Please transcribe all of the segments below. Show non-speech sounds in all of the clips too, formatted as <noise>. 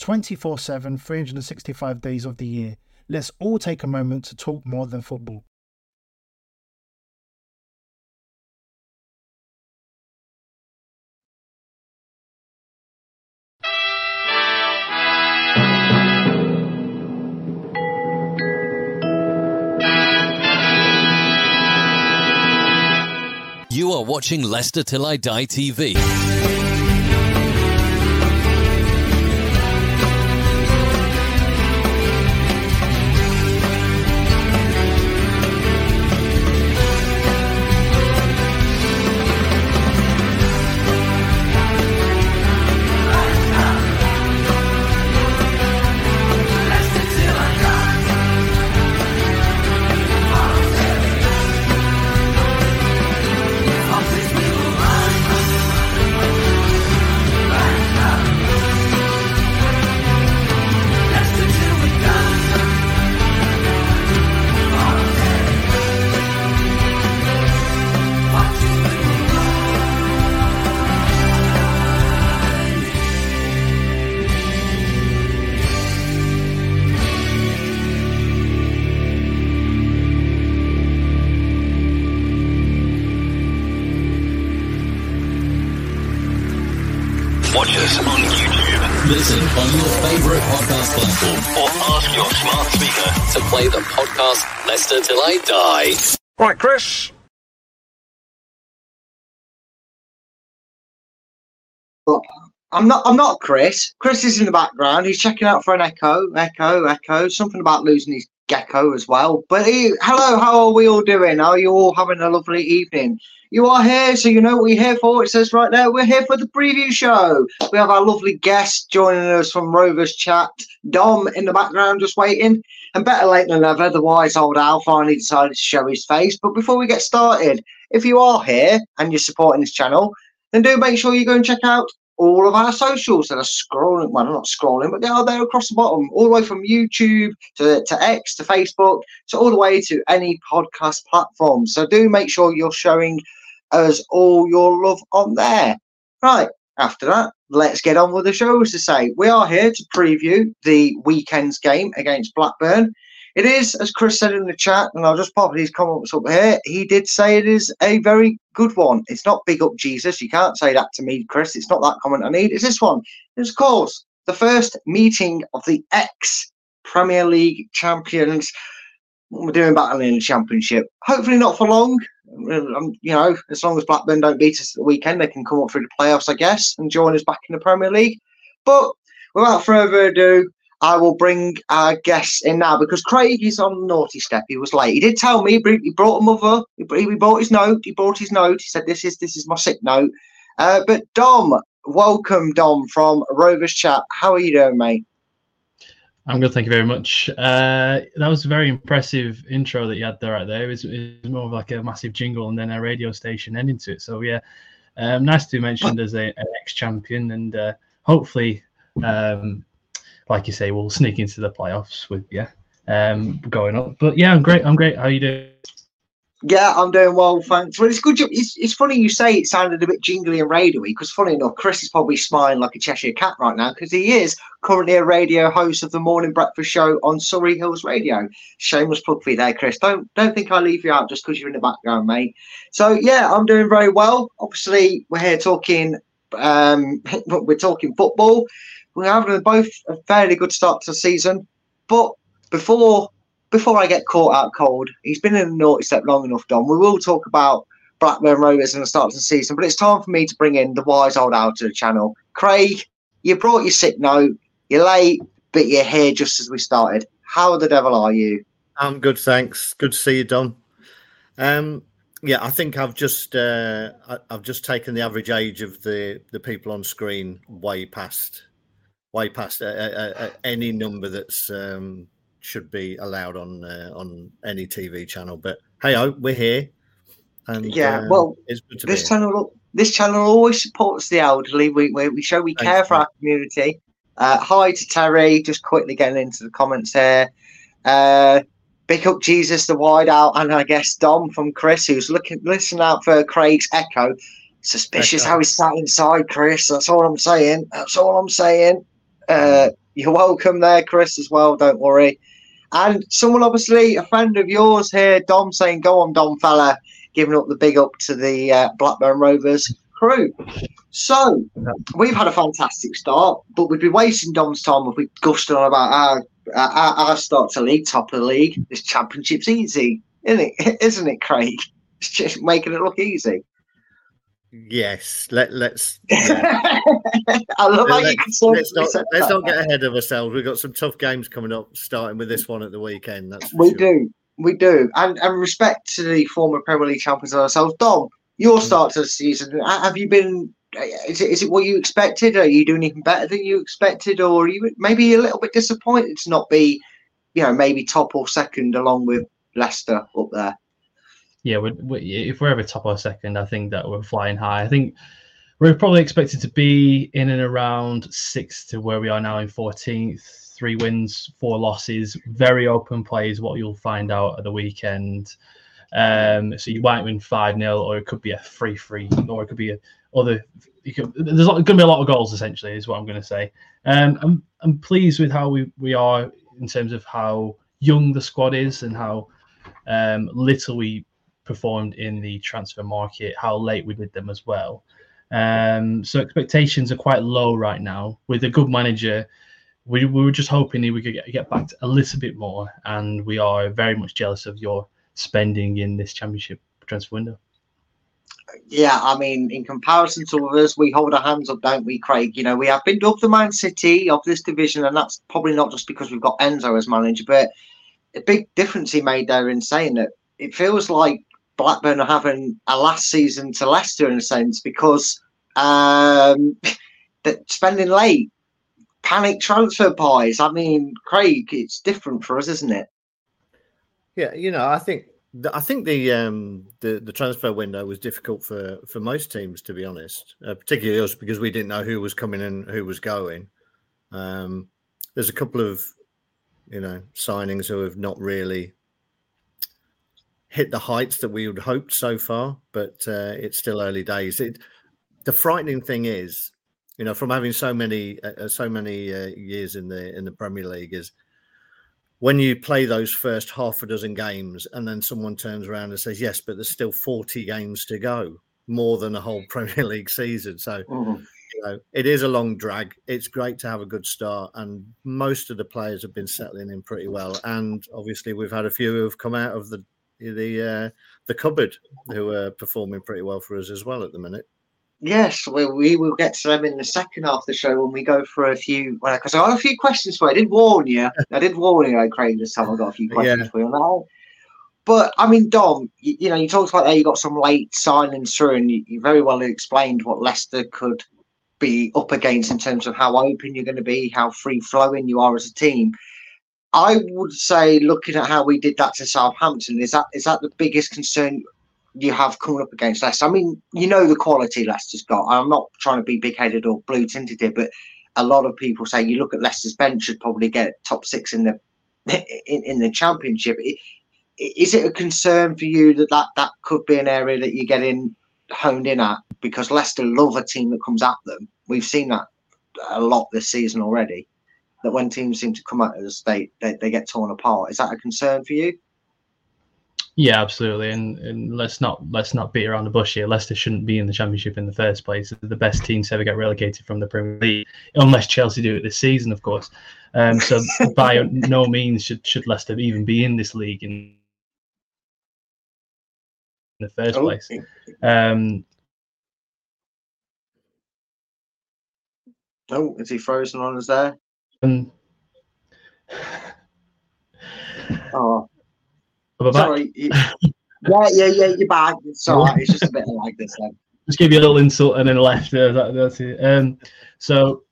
24 7, 365 days of the year. Let's all take a moment to talk more than football. You are watching Leicester Till I Die TV. I Die. Right, Chris. I'm not. I'm not Chris. Chris is in the background. He's checking out for an echo, echo, echo. Something about losing his gecko as well. But he, hello, how are we all doing? Are you all having a lovely evening? You are here, so you know what you're here for. It says right there, we're here for the preview show. We have our lovely guest joining us from Rovers Chat, Dom in the background, just waiting. And better late than never, the wise old Al finally decided to show his face. But before we get started, if you are here and you're supporting this channel, then do make sure you go and check out all of our socials that are scrolling. Well, not scrolling, but they are there across the bottom, all the way from YouTube to, to X to Facebook, to all the way to any podcast platform. So do make sure you're showing us all your love on there. Right. After that, let's get on with the show. As to say, we are here to preview the weekend's game against Blackburn. It is, as Chris said in the chat, and I'll just pop his comments up here. He did say it is a very good one. It's not big up Jesus. You can't say that to me, Chris. It's not that comment I need. It's this one. It's, of course, the first meeting of the ex Premier League champions. We're doing battle in the championship. Hopefully, not for long. Um, you know, as long as Blackburn don't beat us at the weekend, they can come up through the playoffs, I guess, and join us back in the Premier League. But without further ado, I will bring our guests in now because Craig is on naughty step. He was late. He did tell me he brought a mother. He brought his note. He brought his note. He said, "This is this is my sick note." Uh, but Dom, welcome, Dom from Rovers Chat. How are you doing, mate? I'm good, thank you very much. Uh, that was a very impressive intro that you had there. Right there, it was, it was more of like a massive jingle and then a radio station ending to it. So yeah, um, nice to be mentioned as a, an ex-champion, and uh, hopefully, um, like you say, we'll sneak into the playoffs with yeah um, going up. But yeah, I'm great. I'm great. How you doing? Yeah, I'm doing well, thanks. Well, it's good. job- It's, it's funny you say it sounded a bit jingly and radio because, funny enough, Chris is probably smiling like a Cheshire cat right now because he is currently a radio host of the morning breakfast show on Surrey Hills Radio. Shameless plug for you there, Chris. Don't don't think I leave you out just because you're in the background, mate. So yeah, I'm doing very well. Obviously, we're here talking. Um, <laughs> we're talking football. We're having both a fairly good start to the season, but before before I get caught out cold, he's been in the naughty step long enough, Don. We will talk about Blackburn Rovers and the start of the season, but it's time for me to bring in the wise old owl to the channel. Craig, you brought your sick note. You're late, but you're here just as we started. How the devil are you? I'm good, thanks. Good to see you, Don. Um, yeah, I think I've just uh, I've just taken the average age of the the people on screen way past way past uh, uh, uh, any number that's um, should be allowed on uh, on any TV channel. But hey, oh, we're here, and Yeah, um, well, it's good to be This channel, this channel always supports the elderly. We we, we show we Thanks, care for our community. Uh, hi to Terry. Just quickly getting into the comments here. Uh, Big up Jesus, the wide out, and I guess Dom from Chris, who's looking listening out for Craig's echo. Suspicious Echo. how he's sat inside, Chris. That's all I'm saying. That's all I'm saying. Uh, you're welcome there, Chris, as well. Don't worry. And someone, obviously, a friend of yours here, Dom, saying, "Go on, Dom, fella," giving up the big up to the uh, Blackburn Rovers crew. So we've had a fantastic start, but we'd be wasting Dom's time if we gushed on about our our, our start to league, top of the league. This championship's easy, isn't it? <laughs> Isn't it, Craig? It's just making it look easy. Yes, let let's <laughs> I love how you let's, concerned let's not let's not get ahead of ourselves. We've got some tough games coming up, starting with this one at the weekend. That's We sure. do, we do, and and respect to the former Premier League champions ourselves. Dom, your mm. start to the season. Have you been? Is it, is it what you expected? Are you doing even better than you expected, or are you maybe a little bit disappointed to not be, you know, maybe top or second along with Leicester up there? Yeah, we we if we're ever top or second, I think that we're flying high. I think we're probably expected to be in and around sixth to where we are now in 14th. Three wins, four losses, very open play is what you'll find out at the weekend. Um, so you might win 5 0, or it could be a 3 3, or it could be a other. Could, there's going to be a lot of goals, essentially, is what I'm going to say. Um, I'm, I'm pleased with how we, we are in terms of how young the squad is and how um, little we performed in the transfer market, how late we did them as well. Um, so expectations are quite low right now. With a good manager, we, we were just hoping that we could get, get back a little bit more, and we are very much jealous of your spending in this championship transfer window. Yeah, I mean, in comparison to others, we hold our hands up, don't we, Craig? You know, we have been dubbed the Man City of this division, and that's probably not just because we've got Enzo as manager, but a big difference he made there in saying that it feels like Blackburn are having a last season to Leicester in a sense because um, <laughs> that spending late, panic transfer buys. I mean, Craig, it's different for us, isn't it? Yeah, you know, I think I think the um the, the transfer window was difficult for for most teams to be honest, uh, particularly us because we didn't know who was coming and who was going. Um, there's a couple of you know signings who have not really hit the heights that we would hoped so far, but uh, it's still early days. It the frightening thing is, you know, from having so many uh, uh, so many uh, years in the in the Premier League is when you play those first half a dozen games and then someone turns around and says, yes, but there's still 40 games to go, more than a whole <laughs> Premier League season. So, you know, it is a long drag. It's great to have a good start. And most of the players have been settling in pretty well. And obviously, we've had a few who have come out of the the uh, the cupboard who are performing pretty well for us as well at the minute. Yes, we, we will get to them in the second half of the show when we go for a few. Because I got a few questions for you. I did warn you. I did warn you, Craig, this time I got a few <laughs> questions Yeah. for you. Now, but I mean, Dom, you, you know, you talked about there you got some late signings through, and you, you very well explained what Leicester could be up against in terms of how open you're going to be, how free flowing you are as a team. I would say, looking at how we did that to Southampton, is that is that the biggest concern you have coming up against Leicester? I mean, you know the quality Leicester's got. I'm not trying to be big headed or blue tinted here, but a lot of people say you look at Leicester's bench should probably get top six in the in, in the championship. Is it a concern for you that, that that could be an area that you're getting honed in at? Because Leicester love a team that comes at them. We've seen that a lot this season already. That when teams seem to come at us, they, they, they get torn apart. Is that a concern for you? Yeah, absolutely. And, and let's not let's not beat around the bush here. Leicester shouldn't be in the championship in the first place. They're the best teams to ever get relegated from the Premier League, unless Chelsea do it this season, of course. Um, so <laughs> by no means should should Leicester even be in this league in the first Oh. place. Um, Oh, is he frozen on us there? And <laughs> Oh, sorry. Yeah, yeah, yeah. You're back. It's all right. It's just a bit like this then. just give you a little insult and then left. Uh, that, that's it. Um, so,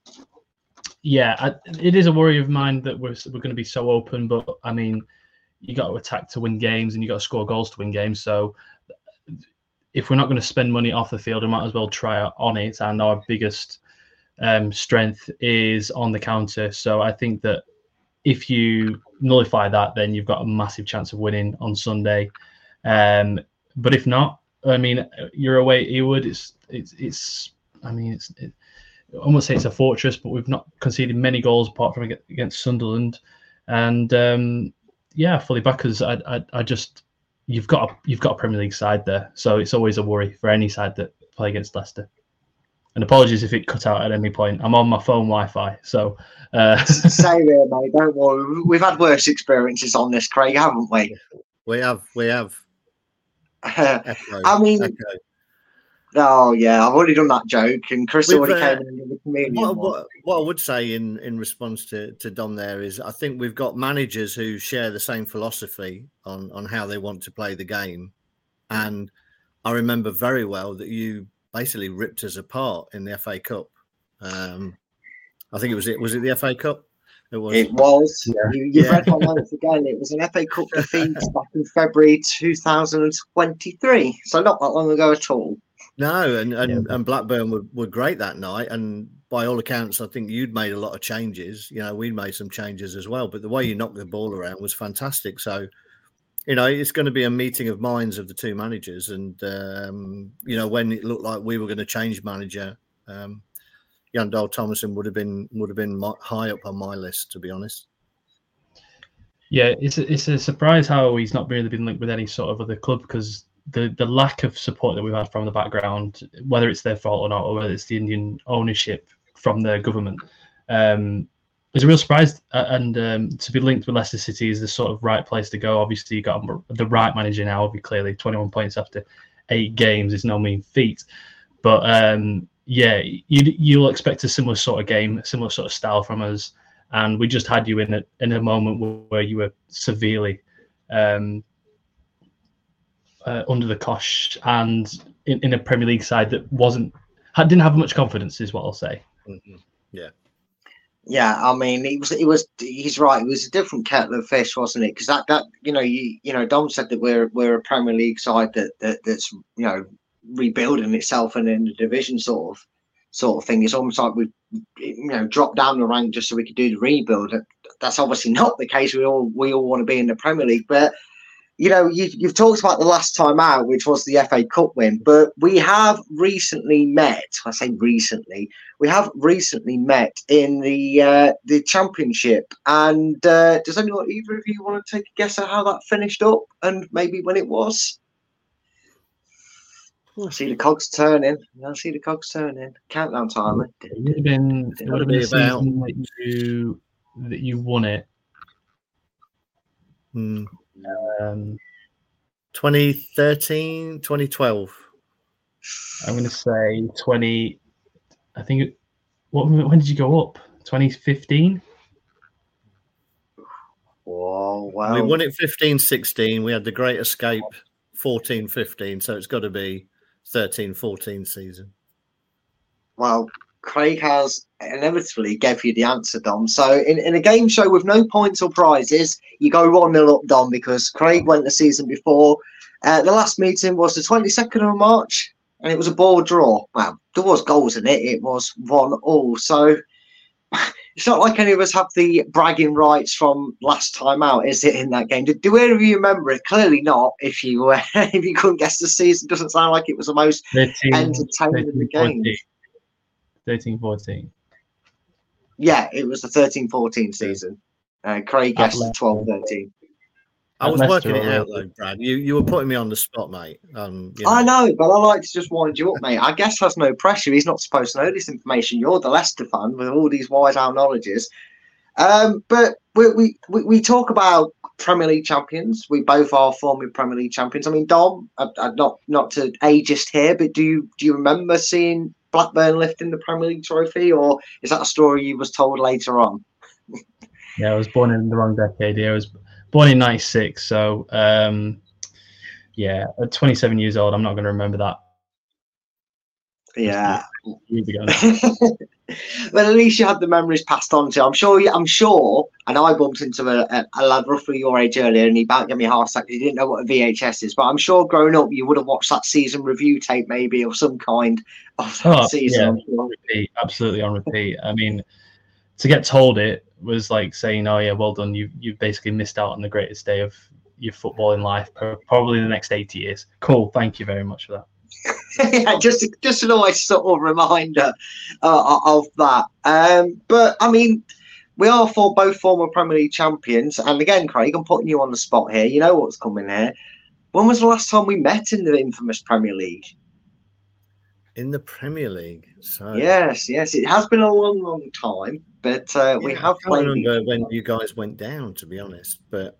yeah, I, it is a worry of mine that we're we're going to be so open. But I mean, you got to attack to win games, and you got to score goals to win games. So, if we're not going to spend money off the field, we might as well try on it. And our biggest um, strength is on the counter. So I think that if you nullify that, then you've got a massive chance of winning on Sunday. Um, but if not, I mean, you're away at Ewood. It's it's it's. I mean, it's. It, I won't say it's a fortress, but we've not conceded many goals apart from against Sunderland, and um, yeah, fully backers. I, I I just you've got a, you've got a Premier League side there, so it's always a worry for any side that play against Leicester. And apologies if it cut out at any point. I'm on my phone Wi-Fi, so uh, <laughs> Same here, mate. Don't worry. We've had worse experiences on this, Craig, haven't we? We have, we have. Echo, <laughs> I mean, echo. oh yeah, I've already done that joke, and Chris We've, already uh, came in the comedian What, what, what I would say in, in response to, to Dom there is I think we've got managers who share the same philosophy on, on how they want to play the game. And I remember very well that you basically ripped us apart in the FA Cup. Um, I think it was it was it the FA Cup? It was. It was. Yeah. You, you've Yeah. read my notes again. It was an FA Cup <laughs> defeat back in February 2023. So not that long ago at all. No, and and, Yeah. and Blackburn were, were great that night, and by all accounts, I think you'd made a lot of changes. You know, we'd made some changes as well, but the way you knocked the ball around was fantastic. So, you know, it's going to be a meeting of minds of the two managers, and um, you know, when it looked like we were going to change manager, um, Jon Dahl Tomasson would have been would have been high up on my list, to be honest. Yeah, it's a, it's a surprise how he's not really been linked with any sort of other club because the the lack of support that we've had from the background, whether it's their fault or not, or whether it's the Indian ownership from their government, um, is a real surprise. Uh, And um, to be linked with Leicester City is the sort of right place to go. Obviously, you got the right manager now. Obviously, clearly, twenty one points after eight games is no mean feat. But um, yeah, you you'll expect a similar sort of game, similar sort of style from us and we just had you in a in a moment where you were severely um, uh, under the cosh and in, in a Premier League side that wasn't didn't have much confidence, is what I'll say. Yeah, I mean, he was. He was. He's right. It was a different kettle of fish, wasn't it? Because that, that, you know, you, you know, Dom said that we're we're a Premier League side that, that that's you know rebuilding itself and in the division sort of sort of thing. It's almost like we, you know, dropped down the rank just so we could do the rebuild. That's obviously not the case. We all we all want to be in the Premier League, but you know, you've, you've talked about the last time out, which was the FA Cup win, but we have recently met. I say recently, we have recently met in the uh, the Championship. And uh, does anyone, either of you, want to take a guess at how that finished up and maybe when it was? I see the cogs turning. I see the cogs turning. Countdown timer. It would have been it would have been a about- that you that you won it. Hmm. Um, 2013, 2012. I'm going to say twenty. I think. It, what when did you go up? 2015. Whoa, wow. We won it 15 16. We had the great escape 14 15. So it's got to be 13 14 season. Well, Craig has inevitably gave you the answer, Dom. So in, in a game show with no points or prizes, you go 1 0 up, Dom, because Craig went the season before. Uh, the last meeting was the 22nd of March, and it was a ball draw. Well, there was goals in it. It was 1 all. So <laughs> it's not like any of us have the bragging rights from last time out, is it? In that game, do, do any of you remember it? Clearly not. If you uh, <laughs> if you couldn't guess the season, doesn't sound like it was the most 13, entertaining of the 13, games. 13, 14. Yeah, it was the 13-14 season. Uh, Craig guessed the 12-13. I was working it out though, Brad. You you were putting me on the spot, mate. Um, you I know, but I like to just wind you up, mate. I guess has no pressure. He's not supposed to know this information. You're the Leicester fan with all these wise out knowledges. Um, but we, we, we, we talk about Premier League champions. We both are former Premier League champions. I mean, Dom, I, I, not not to ageist here, but do you do you remember seeing Blackburn lifting the Premier League trophy, or is that a story you was told later on? <laughs> Yeah, I was born in the wrong decade. Yeah, I was born in '96. So, um, yeah, at 27 years old, I'm not going to remember that Yeah. <laughs> <laughs> well, at least you had the memories passed on to. you. I'm sure. I'm sure. And I bumped into a, a, a lad roughly your age earlier, and he about gave me a heart attack he didn't know what a VHS is. But I'm sure, growing up, you would have watched that season review tape, maybe, of some kind <laughs> of that Oh, season. yeah, on repeat, absolutely on repeat. I mean, to get told it was like saying, "Oh yeah, well done. You you basically missed out on the greatest day of your footballing life, pro- probably the next 80 years." Cool. Thank you very much for that. <laughs> <laughs> yeah, just just a nice sort of reminder uh, of that. Um, but I mean, we are for both former Premier League champions, and again, Craig, I'm putting you on the spot here. You know what's coming here. When was the last time we met in the infamous Premier League? in the Premier League. So Yes, yes, it has been a long, long time, but uh, we Yeah, have I can't remember when you guys went down, to be honest. But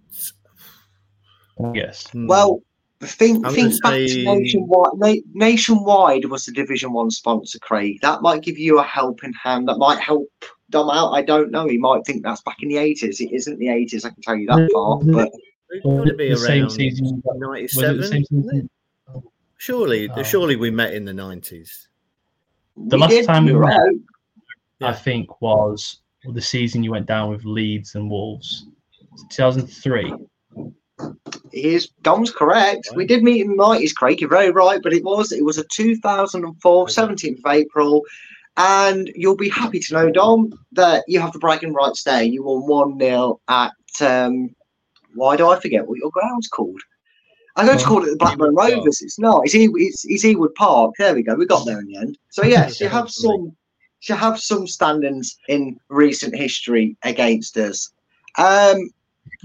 Yes. hmm, Well, think I'm think gonna back say- to nationwide. Nationwide was the Division One sponsor, Craig. That might give you a helping hand. That might help Dom out. I don't know. He might think that's back in the eighties. It isn't the eighties. I can tell you that far. But it's Was to be the same around season? Was it the ninety-seven. same isn't it? season? Surely, Oh. surely we met in the nineties. The we last did, time we you're met- right. I think was the season you went down with Leeds and Wolves, 2003. He is Dom's correct. We did meet in the nineties, Craig. You're very right, but it was it was a 2004, 17th of April, and you'll be happy to know, Dom, that you have the bragging rights there. You won one 0 at um, why do I forget what your ground's called? I'm going to call it the Blackburn Rovers. It's not. It's, E- it's, it's Ewood Park. There we go. We got there in the end. So <laughs> yes, you have some. You have some standings in recent history against us. Um,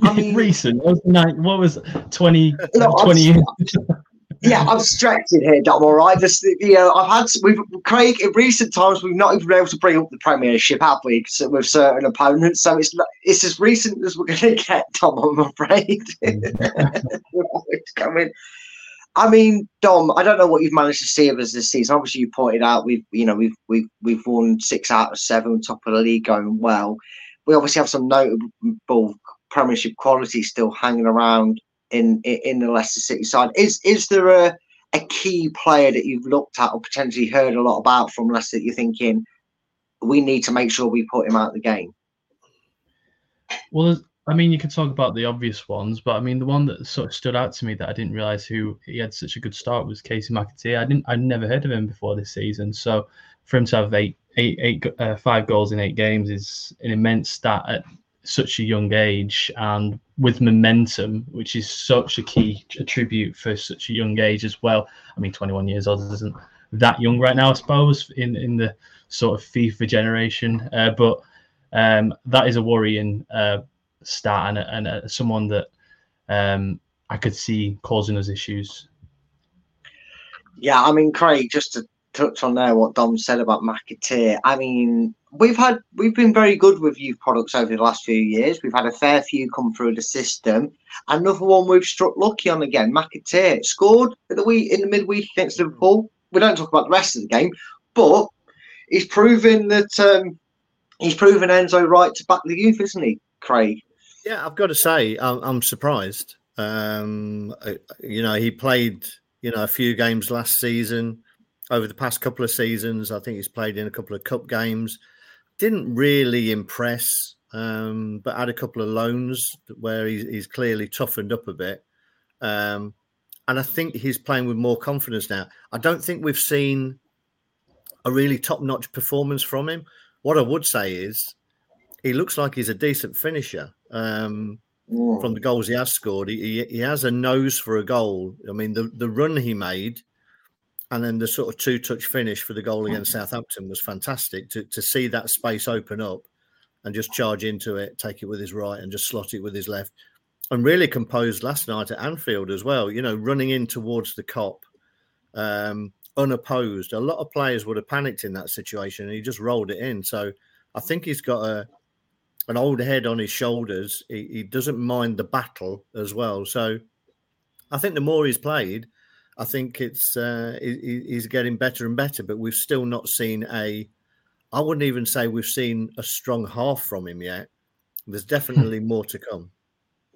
I mean, Recent. What was, the night, what was 20, No, I'm 20 years? yeah, I'm stretching here, Dom. All right, this, you know, I've had we've Craig in recent times we've not even been able to bring up the Premiership, have we? With certain opponents, so it's not, it's as recent as we're going <laughs> to get, Dom. I'm afraid. it's coming. I mean, Dom, I don't know what you've managed to see of us this season. Obviously, you pointed out we've you know we've we've we've won six out of seven, top of the league, going well. We obviously have some notable Premiership quality still hanging around in in, the Leicester City side. Is is there a a key player that you've looked at or potentially heard a lot about from Leicester that you're thinking we need to make sure we put him out of the game? Well, I mean, you could talk about the obvious ones, but I mean, the one that sort of stood out to me that I didn't realize who he had such a good start was Kasey McAteer. I didn't, I'd never heard of him before this season. So for him to have eight, eight, eight, uh, five goals in eight games is an immense stat at such a young age and with momentum, which is such a key attribute for such a young age as well. I mean, 21 years old isn't that young right now, I suppose, in in the sort of FIFA generation, uh, but um, that is a worrying. Uh, stat and, and uh, someone that um, I could see causing us issues. Yeah, I mean, Craig, just to touch on there what Dom said about McAteer. I mean, we've had we've been very good with youth products over the last few years. We've had a fair few come through the system. Another one we've struck lucky on again. McAteer scored in the week in the midweek against Liverpool. We don't talk about the rest of the game, but he's proven that um, he's proven Enzo right to back the youth, isn't he, Craig? Yeah, I've got to say, I'm, I'm surprised. Um, you know, he played, you know, a few games last season. Over the past couple of seasons, I think he's played in a couple of cup games. Didn't really impress, um, but had a couple of loans where he's, he's clearly toughened up a bit. Um, and I think he's playing with more confidence now. I don't think we've seen a really top-notch performance from him. what I would say is he looks like he's a decent finisher. Um, from the goals he has scored, he, he he has a nose for a goal. I mean, the the run he made, and then the sort of two touch finish for the goal against Southampton was fantastic. To to see that space open up and just charge into it, take it with his right, and just slot it with his left, and really composed last night at Anfield as well. You know, running in towards the Kop, um, unopposed. A lot of players would have panicked in that situation, and he just rolled it in. So I think he's got a an old head on his shoulders. He, he doesn't mind the battle as well. So I think the more he's played, I think it's uh, he's getting better and better. But we've still not seen a. I wouldn't even say we've seen a strong half from him yet. There's definitely more to come.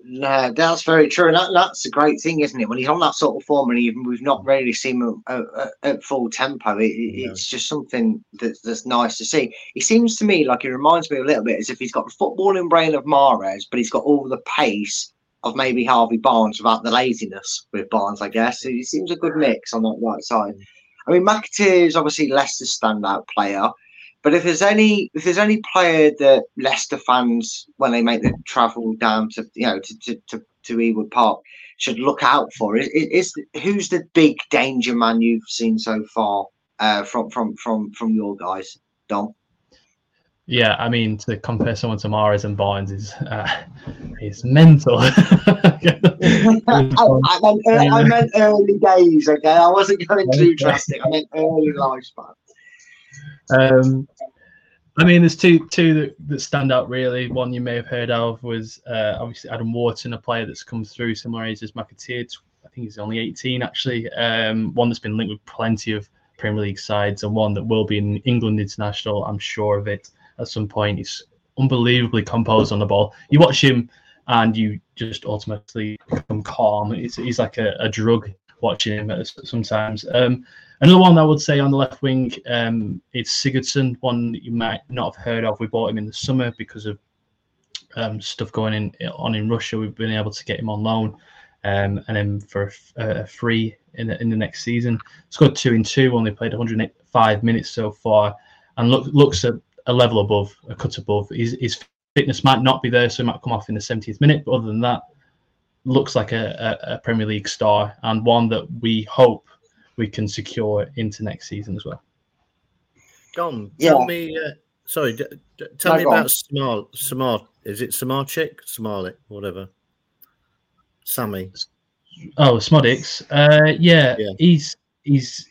No, that's very true. And that, that's a great thing, isn't it? When he's on that sort of form and even we've not really seen him at, at, at full tempo, it, No. it's just something that's, that's nice to see. He seems to me like he reminds me a little bit as if he's got the footballing brain of Mahrez, but he's got all the pace of maybe Harvey Barnes without the laziness with Barnes, I guess. He seems a good mix on that right side. I mean, McAteer is obviously Leicester's standout player. But if there's any if there's any player that Leicester fans when they make the travel down to you know to to, to, to Ewood Park should look out for is, is who's the big danger man you've seen so far uh, from from from from your guys, Dom? Yeah, I mean to compare someone to Mahrez and Barnes is uh, is mental. I, <laughs> I, meant, I meant early days, okay? I wasn't going too drastic. I meant early lifespan. Um, I mean, there's two two that, that stand out really. One you may have heard of was uh, obviously Adam Wharton, a player that's come through similar age as McAteer. I think he's only 18 actually. Um, one that's been linked with plenty of Premier League sides, and one that will be an England international. I'm sure of it at some point. He's unbelievably composed on the ball. You watch him, and you just automatically become calm. It's, he's like a, a drug watching him sometimes. Um, Another one I would say on the left wing, um, it's Sigurdsson, one that you might not have heard of. We bought him in the summer because of um, stuff going in on in Russia. We've been able to get him on loan, um, and then for a, free in the, in the next season. Scored two in two, only played 105 minutes so far, and look, looks a, a level above, a cut above. His, his fitness might not be there, so he might come off in the 70th minute. But other than that, looks like a, a, a Premier League star and one that we hope we can secure into next season as well. Dom, Yeah. tell me. Uh, sorry, d- d- tell No, me about Smart. Smart. Is it Samarchik? Smarlik, whatever. Sammy. Oh, Szmodics. Uh, yeah, Yeah. he's he's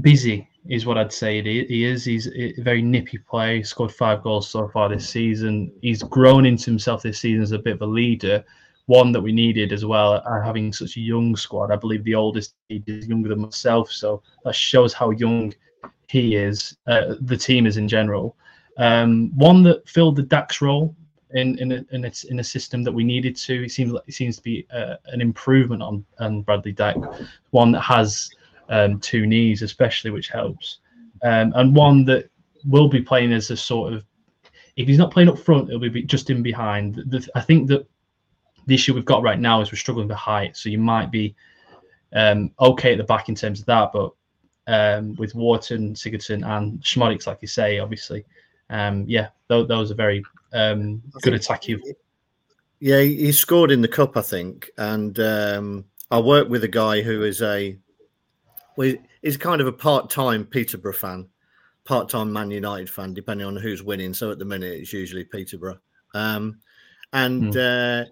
busy, is what I'd say. He, is. He's a very nippy play. Scored five goals so far this season. He's grown into himself this season as a bit of a leader. One that we needed as well, uh, having such a young squad. I believe the oldest is younger than myself, so that shows how young he is. Uh, the team is in general. Um, one that filled the Dack's role in in a, in a, in a system that we needed to. It seems like it seems to be uh, an improvement on on Bradley Dack, one that has um, two knees especially, which helps, um, and one that will be playing as a sort of. If he's not playing up front, it'll be just in behind. The, the- I think that the issue we've got right now is we're struggling with height, so you might be um, okay at the back in terms of that, but um, with Wharton, Sigurdsson, and Szmodics, like you say, obviously, um, yeah, those, those are very um, good attacking. Yeah, he he scored in the cup, I think, and um, I work with a guy who is a, well, he's kind of a part-time Peterborough fan, part-time Man United fan, depending on who's winning. So at the minute, it's usually Peterborough, um, and uh,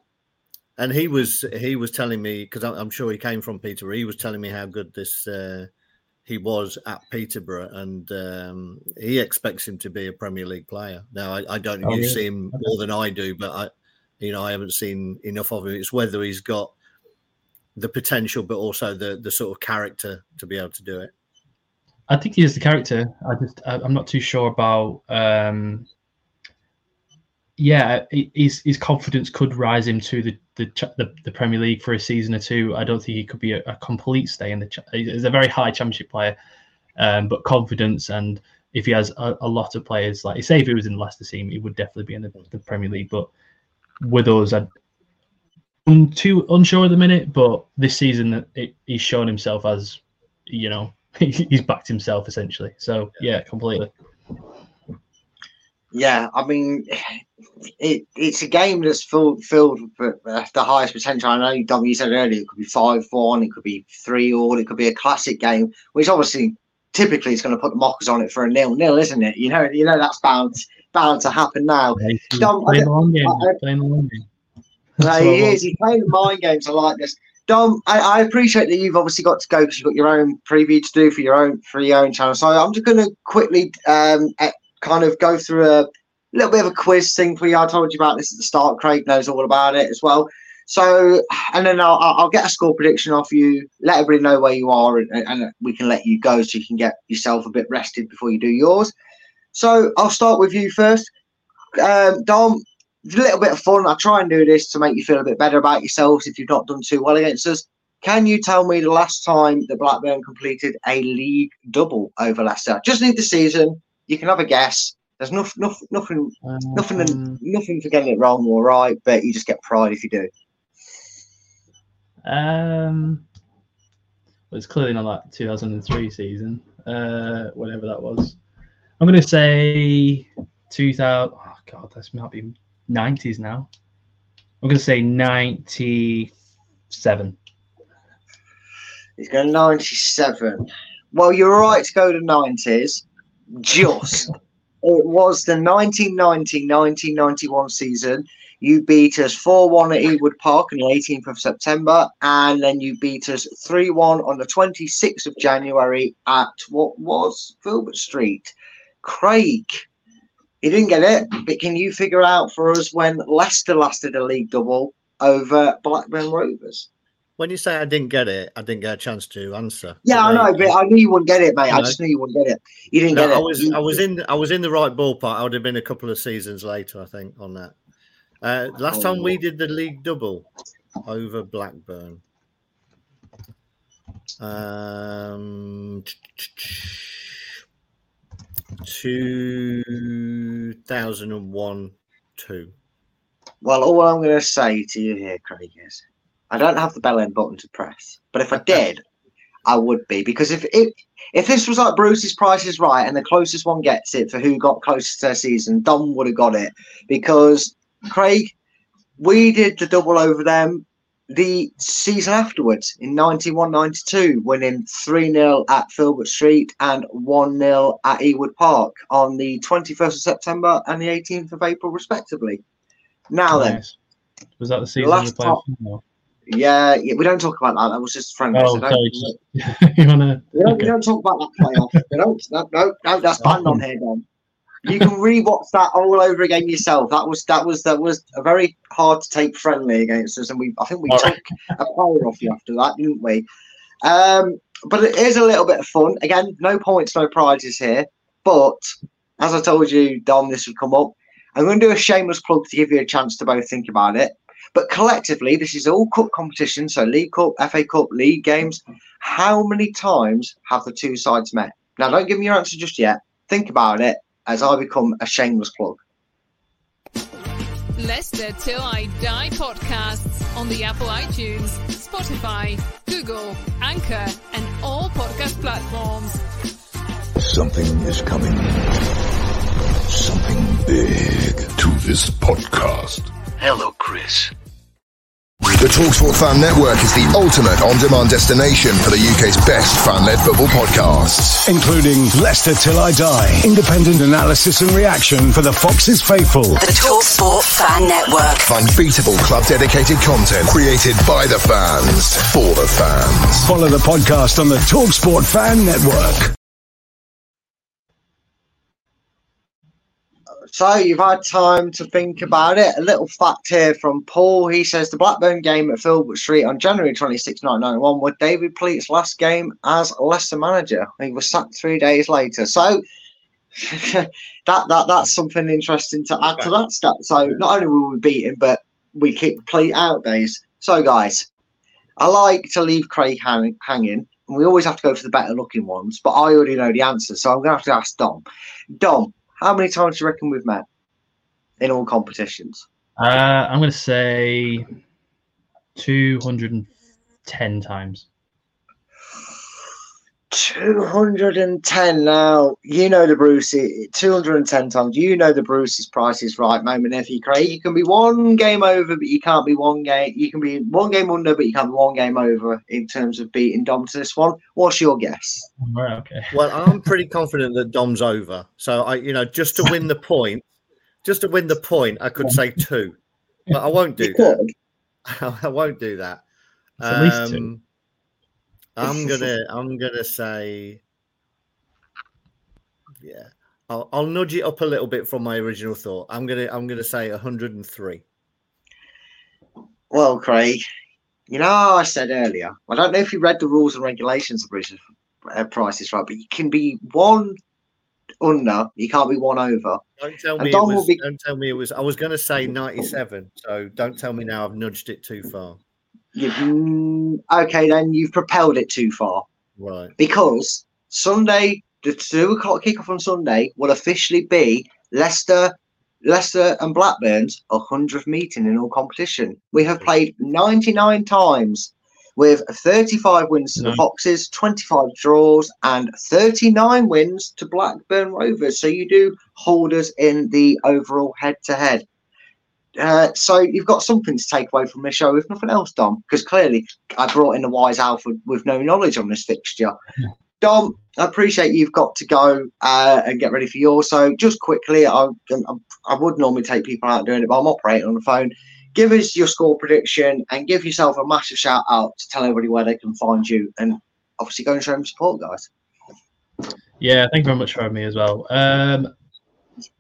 and he was he was telling me because I'm sure he came from Peterborough. He was telling me how good this uh, he was at Peterborough, and um, he expects him to be a Premier League player. Now, I, I don't Oh, you yeah. see him more than I do, but I, you know, I haven't seen enough of him. It's whether he's got the potential, but also the the sort of character to be able to do it. I think he is the character. I just I, I'm not too sure about. Um, yeah, his his confidence could rise him to the the, the the Premier League for a season or two. I don't think he could be a, a complete stay in the. Cha- he's a very high Championship player, um, but confidence and if he has a, a lot of players, like say if he was in the Leicester team, he would definitely be in the, the Premier League. But with us, I, I'm too unsure at the minute. But this season, it, he's shown himself as you know <laughs> he's backed himself essentially. So yeah, completely. Yeah, I mean, it, it's a game that's filled filled with the highest potential. I know, Dom, you said earlier it could be five one, it could be three all, it could be a classic game, which obviously typically is going to put the mockers on it for a nil nil, isn't it? You know, you know that's bound bound to happen now. Dom, I Playing don't- the long game. I- Playing the long game. No, That's he is. He's playing the mind games. I like this. Dom, I, I appreciate that you've obviously got to go because you've got your own preview to do for your own for your own channel. So I'm just going to quickly um, eh, kind of go through a little bit of a quiz thing for you. I told you about this at the start. Craig knows all about it as well. So, and then I'll, I'll I'll get a score prediction off you. Let everybody know where you are, and, and we can let you go so you can get yourself a bit rested before you do yours. So I'll start with you first, um, Dom a little bit of fun. I try and do this to make you feel a bit better about yourselves if you've not done too well against us. Can you tell me the last time that Blackburn completed a league double over Leicester? Just need the season. You can have a guess. There's nothing, nothing, nothing, nothing, Um, nothing for getting it wrong or right, but you just get pride if you do. Um, well, it's clearly not that 2003 season, uh, whatever that was. I'm going to say 2000. Oh God, this might be 90s now. I'm going to say 97. He's going 97. Well, you're right to go to 90s. Just. <laughs> it was the 1990 1991 season. You beat us 4 1 at Ewood Park on the 18th of September, and then you beat us 3 1 on the 26th of January at what was Filbert Street. Craig, he didn't get it, but can you figure out for us when Leicester lasted a league double over Blackburn Rovers? When you say I didn't get it, I didn't get a chance to answer. Yeah, I know, but I knew you wouldn't get it, mate. No. I just knew you wouldn't get it. You didn't no, get it. I was, I was in, I was in the right ballpark. I would have been a couple of seasons later, I think, on that. Uh, last time we oh. did the league double over Blackburn. Um, 2001 2. Well, all I'm going to say to you here, Craig, is I don't have the bell end button to press. But if I did, I would be. Because if it, if this was like Bruce's Price is Right and the closest one gets it for who got closest to their season, Dom would have got it. Because, Craig, we did the double over them the season afterwards in 91-92 winning 3-0 at Filbert Street and 1-0 at Ewood Park on the 21st of September and the 18th of April respectively. Now then, Nice. Was that the season last we played? top- yeah, yeah, we don't talk about that. That was just friendly. Oh, don't- oh, sorry. <laughs> you wanna? we, don't, we don't talk about that playoff. <laughs> we don't. No, no, no, that's banned on here, Don. You can rewatch that all over again yourself. That was that was that was a very hard to take friendly against us, and we I think we All took a player off you after that, didn't we? Um, but it is a little bit of fun. Again, no points, no prizes here. But as I told you, Dom, this would come up. I'm going to do a shameless plug to give you a chance to both think about it. But collectively, this is all cup competition, so League Cup, FA Cup, league games. How many times have the two sides met? Now, don't give me your answer just yet. Think about it as I become a shameless plug. Leicester Till I Die podcasts on the Apple iTunes, Spotify, Google, Anchor, and all podcast platforms. Something is coming. Something big to this podcast. Hello, Chris. The Talksport Fan Network is the ultimate on-demand destination for the UK's best fan-led football podcasts. Including Leicester Till I Die, independent analysis and reaction for the Foxes faithful. The Talksport Fan Network. Unbeatable club-dedicated content created by the fans, for the fans. Follow the podcast on the Talksport Fan Network. So you've had time to think about it. A little fact here from Paul. He says the Blackburn game at Filbert Street on January 26, 1991 was David Pleat's last game as Leicester manager. He was sacked three days later. So <laughs> that that that's something interesting to add to that stat. So not only were we beat him, but we kick Pleat out days. So guys, I like to leave Craig hang, hanging. And we always have to go for the better looking ones, but I already know the answer. So I'm going to have to ask Dom. Dom, how many times do you reckon we've met in all competitions? Uh, I'm going to say 210 times. 210 now. You know the Bruce, 210 times. You know the Bruce's price is right, moment if you Craig. You can be one game over, but you can't be one game. You can be one game under, but you can't be one game over in terms of beating Dom to this one. What's your guess? Right, okay. Well, I'm pretty confident that Dom's over. So I, you know, just to win the point, just to win the point, I could say two, but I won't do that. <laughs> I won't do that. It's at least two. Um, I'm <laughs> gonna, I'm gonna say, yeah, I'll, I'll nudge it up a little bit from my original thought. I'm gonna, I'm gonna say 103. Well, Craig, you know I said earlier. I don't know if you read the rules and regulations of British uh, prices, right? But you can be one under, you can't be one over. Don't tell And me. It was, be- Don't tell me it was. I was gonna say <laughs> 97. So don't tell me now. I've nudged it too far. You've, okay, then you've propelled it too far. Right. because Sunday, the two o'clock kickoff on Sunday will officially be Leicester, Leicester and Blackburn's 100th meeting in all competition. We have played 99 times with 35 wins to the. Foxes, 25 draws, and 39 wins to Blackburn Rovers. So you do hold us in the overall head to head. Uh, so you've got something to take away from this show, if nothing else, Dom, because clearly I brought in the wise Alfred with no knowledge on this fixture. <laughs> Dom, I appreciate you've got to go uh, and get ready for yours. So just quickly, I, I, I would normally take people out doing it, but I'm operating on the phone. Give us your score prediction and give yourself a massive shout out to tell everybody where they can find you, and obviously go and show them support, guys. Yeah, thank you very much for having me as well. Um,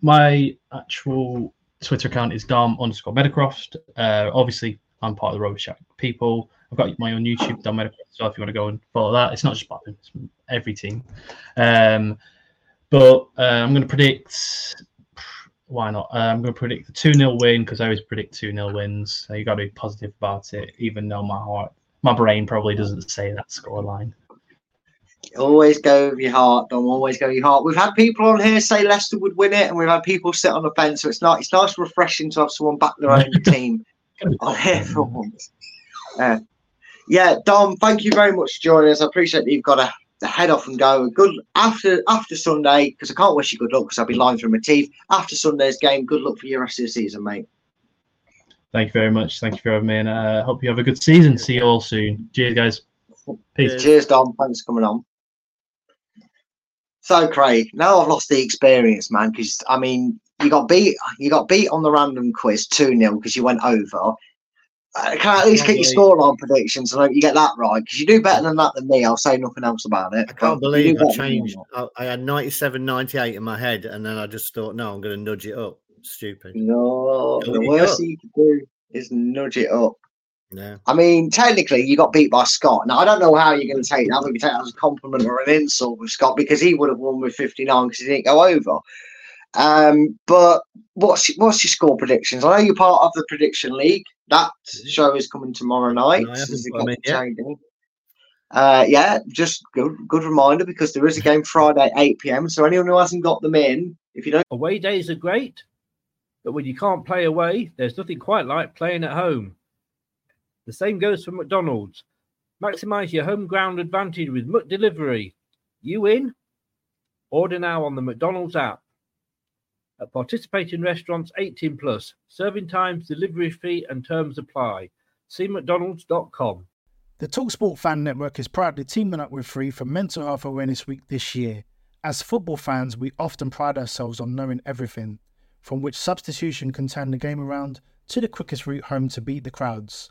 my actual Twitter account is Dom underscore Metacroft. Uh, obviously, I'm part of the Rover Shack people. I've got my own YouTube, Dom Metacroft, so if you want to go and follow that, it's not just Blackburn, it's every team. Um, but uh, I'm going to predict. Why not? Uh, I'm going to predict the 2 0 win because I always predict 2 0 wins. So you got to be positive about it, even though my heart, my brain probably doesn't say that scoreline. Always go with your heart, Dom. Always go with your heart. We've had people on here say Leicester would win it, and we've had people sit on the fence. So it's not. It's nice, refreshing to have someone back their own <laughs> team on here for once. Uh, yeah, Dom. Thank you very much for joining us. I appreciate that you've got to, to head off and go. Good after after Sunday because I can't wish you good luck because I'll be lying through my teeth. After Sunday's game, good luck for your rest of the season, mate. Thank you very much. Thank you for having me, and uh, hope you have a good season. See you all soon. Cheers, guys. Peace. Cheers, Dom. Thanks for coming on. So, Craig, now I've lost the experience, man. Because I mean, you got beat. You got beat on the random quiz two 0 because you went over. Uh, can I at least get your scoreline predictions and hope you get that right? Because you do better than that than me. I'll say nothing else about it. I can't believe I changed. I, I had 97, 98 in my head, and then I just thought, no, I'm going to nudge it up. Stupid. No, Nudge the worst thing you can do is nudge it up. Yeah. I mean, technically, you got beat by Scott. Now, I don't know how you're going to take that. Whether you take that as a compliment or an insult with Scott because he would have won with 59 because he didn't go over. Um, but what's what's your score predictions? I know you're part of the prediction league. That show is coming tomorrow night. Mm-hmm. I haven't This is got 'em in got yet. JD. Uh, yeah, just good good reminder because there is a game Friday 8 p.m. So anyone who hasn't got them in, if you don't Away days are great, but when you can't play away, there's nothing quite like playing at home. The same goes for McDonald's. Maximize your home ground advantage with McDelivery. You in? Order now on the McDonald's app. At participating restaurants 18 plus, serving times, delivery fee, and terms apply. See McDonald's.com. The Talksport Fan Network is proudly teaming up with Free for Mental Health Awareness Week this year. As football fans, we often pride ourselves on knowing everything, from which substitution can turn the game around to the quickest route home to beat the crowds.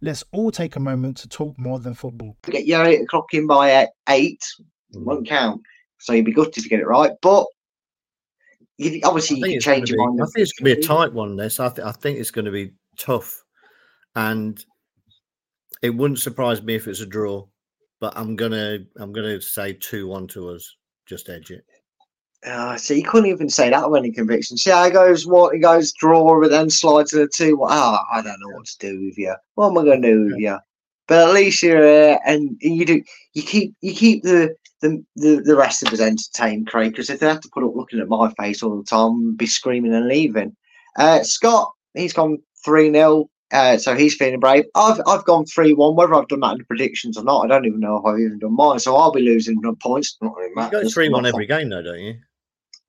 Let's all take a moment to talk more than football. get your eight o'clock in by uh, eight, won't count. So you'd be gutted to get it right. But you, obviously, you can think it's gonna change your be- mind. I think it's going to be a tight one. This, I, th- I think it's going to be tough, and it wouldn't surprise me if it's a draw. But I'm gonna, I'm gonna say two one to us. Just edge it. Uh, so you couldn't even say that with any conviction. See how it goes, what he goes draw, but then slide to the two. Well, oh, I don't know what to do with you. What am I going to do with you? But at least you're here, and you do. You keep you keep the the the, the rest of us entertained, Craig. Because if they have to put up looking at my face all the time, be screaming and leaving. Uh, Scott, he's gone three 0 uh, so he's feeling brave. I've I've gone three one. Whether I've done that in the predictions or not, I don't even know if I've even done mine. So I'll be losing points. Not really You go three one every game though, don't you?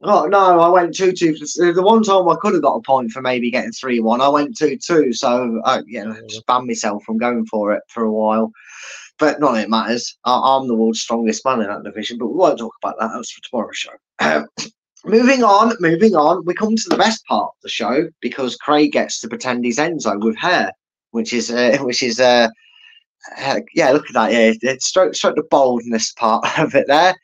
Oh no, I went two two. The one time I could have got a point for maybe getting three one, I went two two. So I, yeah, just banned myself from going for it for a while. But none of it matters. I, I'm the world's strongest man in that division. But we won't talk about that. That's for tomorrow's show. Um, <clears throat> moving on, moving on. We come to the best part of the show because Craig gets to pretend he's Enzo with hair, which is uh, <laughs> which is uh, uh, yeah. Look at that. Yeah, it's stroke stroke the boldness part <laughs> of it there.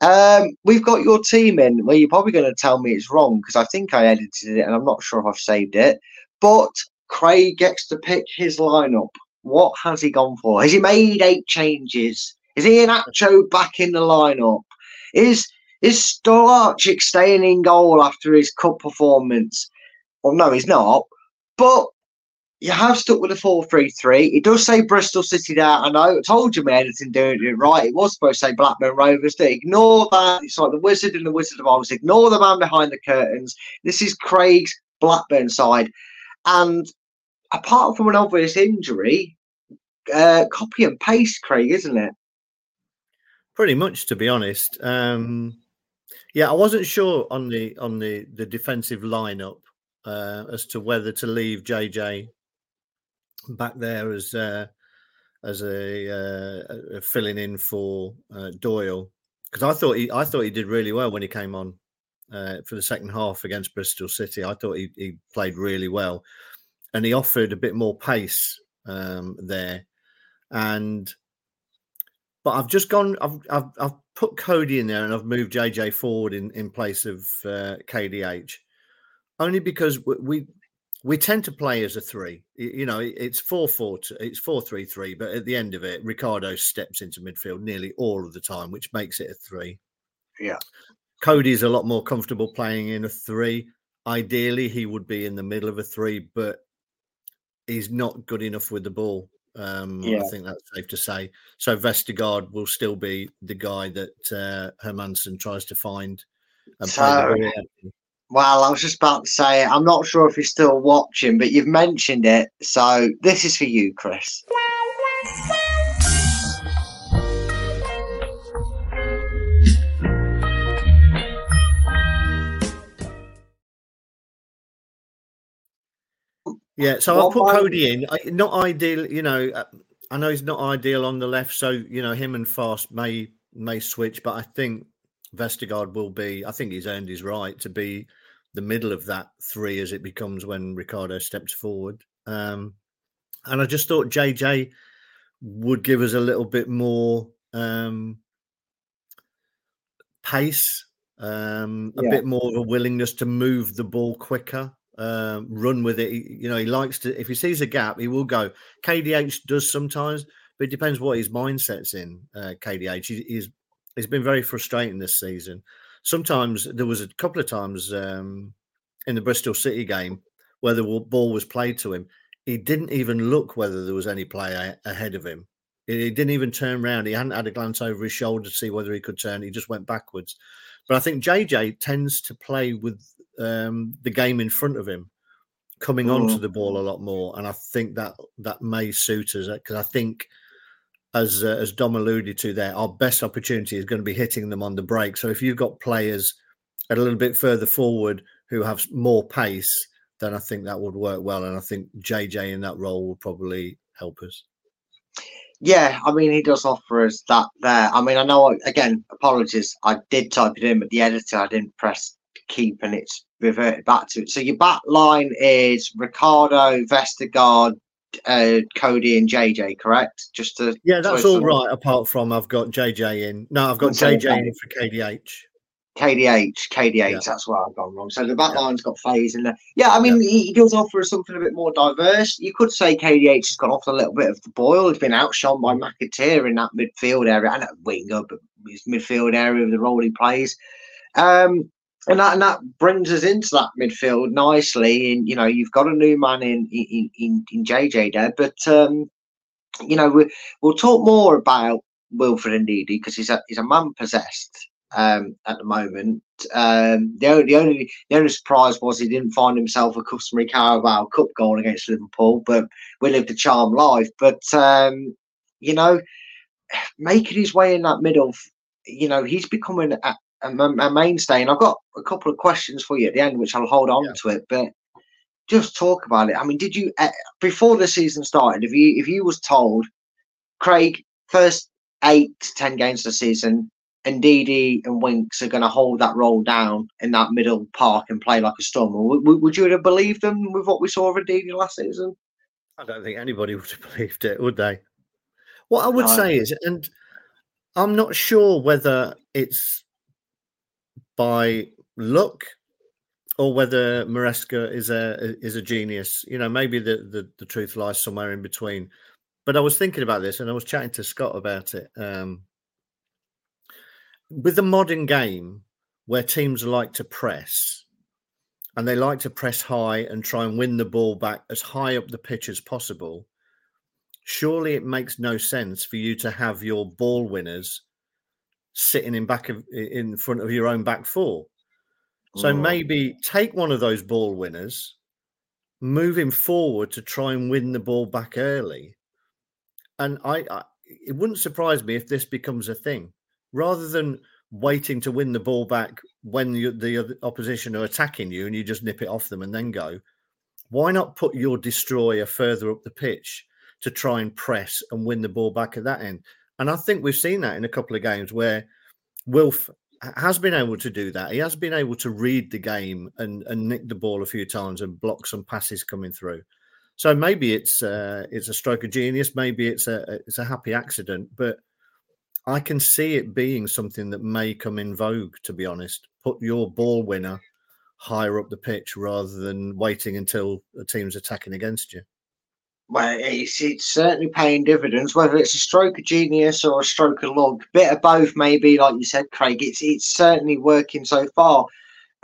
Um, we've got your team in. Well, you're probably going to tell me it's wrong because I think I edited it and I'm not sure if I've saved it. But Craig gets to pick his lineup. What has he gone for? Has he made eight changes? Is Iheanacho back in the lineup? Is is Stolarczyk staying in goal after his cup performance? Well, no, he's not. But you have stuck with the 4-3-3. It does say Bristol City there. I know. I told you my editing doing it right. It was supposed to say Blackburn Rovers. Ignore that. It's like the Wizard and the Wizard of Oz. Ignore the man behind the curtains. This is Craig's Blackburn side. And apart from an obvious injury, uh, copy and paste, Craig, isn't it? Pretty much, to be honest. Um, yeah, I wasn't sure on the on the the defensive lineup uh, as to whether to leave JJ back there as uh, as a, uh, a filling in for uh, Doyle because I thought he I thought he did really well when he came on uh, for the second half against Bristol City. I thought he, he played really well, and he offered a bit more pace um, there, and but I've just gone. I've, I've I've put Cody in there, and I've moved JJ forward in in place of uh, KDH, only because we, we tend to play as a three. You know, it's four four. It's four three three. But at the end of it, Ricardo steps into midfield nearly all of the time, which makes it a three. Yeah. Cody's a lot more comfortable playing in a three. Ideally, he would be in the middle of a three, but he's not good enough with the ball. Um, Yeah. I think that's safe to say. So Vestergaard will still be the guy that uh, Hermansen tries to find and So-. Well, I was just about to say, I'm not sure if you're still watching, but you've mentioned it. So this is for you, Chris. Yeah, so I'll put Cody in. Not ideal, you know. uh, I know he's not ideal on the left, so you know him and Faes may may switch, but I think Vestergaard will be. I think he's earned his right to be the middle of that three as it becomes when Ricardo steps forward. Um, and I just thought JJ would give us a little bit more um, pace, um, a Yeah. bit more of a willingness to move the ball quicker, um, run with it. He- you know, he likes to. If he sees a gap, he will go. KDH does sometimes, but it depends what his mindset's in. Uh, KDH, he, he's he's been very frustrating this season. Sometimes there was a couple of times um, in the Bristol City game where the ball was played to him. He didn't even look whether there was any player ahead of him. He didn't even turn around. He hadn't had a glance over his shoulder to see whether he could turn. He just went backwards. But I think JJ tends to play with um, the game in front of him, coming onto Mm. the ball a lot more, and I think that that may suit us because I think, as uh, as Dom alluded to there, our best opportunity is going to be hitting them on the break. So if you've got players a little bit further forward who have more pace, then I think that would work well, and I think JJ in that role will probably help us. Yeah, I mean, he does offer us that there. I mean, I know, again, apologies. I did type it in, but the editor, I didn't press keep and it's reverted back to it. So your back line is Ricardo, Vestergaard, uh, Cody, and JJ, correct? Just to Yeah, that's all right. Apart from I've got JJ in. No, I've got JJ in for KDH. KDH, KDH, Yeah. that's where I've gone wrong. So the back line's got Faes in there. Yeah, I mean, he, he does offer us something a bit more diverse. You could say KDH has gone off a little bit of the boil. He's been outshone by McAteer in that midfield area and at winger, but his midfield area of the role he plays. Um, and that and that brings us into that midfield nicely. And you know, you've got a new man in in in, in JJ there, but um, you know, we, we'll talk more about Wilfred and Ndidi because he's a he's a man possessed um, at the moment. Um, the only the only the only surprise was he didn't find himself a customary Carabao Cup goal against Liverpool, but we lived a charmed life. But um, you know, <sighs> making his way in that middle, you know, he's becoming a, a, mainstay. And I've got a couple of questions for you at the end, which I'll hold on yeah. to it. But just talk about it. I mean, did you uh, before the season started? If you if you was told, Craig, first eight to ten games of the season, and Ndidi and Winks are going to hold that role down in that middle park and play like a storm, would, would you have believed them with what we saw of Ndidi last season? I don't think anybody <laughs> would have believed it, would they? What I would no. say is, and I'm not sure whether it's by luck or whether Maresca is a is a genius. You know, maybe the, the, the truth lies somewhere in between. But I was thinking about this, and I was chatting to Scott about it. Um, with the modern game, where teams like to press, and they like to press high and try and win the ball back as high up the pitch as possible. Surely it makes no sense for you to have your ball winners sitting in back of in front of your own back four. So oh. maybe take one of those ball winners, move him forward to try and win the ball back early. And I, I it wouldn't surprise me if this becomes a thing rather than waiting to win the ball back when you, the opposition are attacking you and you just nip it off them and then go. Why not put your destroyer further up the pitch to try and press and win the ball back at that end? And I think we've seen that in a couple of games where Wilf has been able to do that. He has been able to read the game and, and nick the ball a few times and block some passes coming through. So maybe it's uh, it's a stroke of genius. Maybe it's a it's a happy accident. But I can see it being something that may come in vogue. To be honest, put your ball winner higher up the pitch rather than waiting until a team's attacking against you well, it's, it's certainly paying dividends, whether it's a stroke of genius or a stroke of luck, bit of both, maybe, like you said, Craig. It's it's certainly working so far.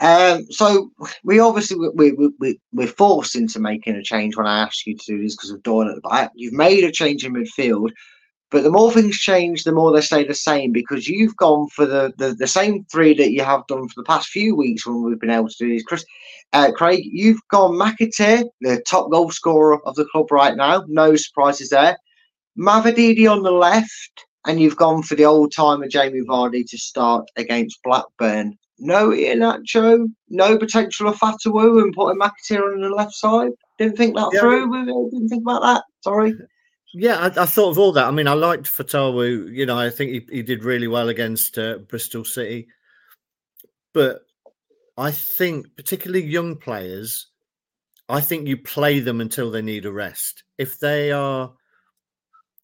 Um, so we obviously we, we, we, we're forced into making a change when I asked you to do this because of Doyle at the back. You've made a change in midfield. But the more things change, the more they stay the same because you've gone for the, the, the same three that you have done for the past few weeks when we've been able to do these. Chris, uh, Craig, you've gone McAteer, the top goal scorer of the club right now. No surprises there. Mavididi on the left, and you've gone for the old timer Jamie Vardy to start against Blackburn. No Iheanacho, no potential of Fatawu and putting McAteer on the left side. Didn't think that yeah. through. Didn't think about that. Sorry. Yeah, I, I, thought of all that. I mean, I liked Fatawu. You know, I think he, he did really well against uh, Bristol City. But I think, particularly young players, I think you play them until they need a rest. If they are,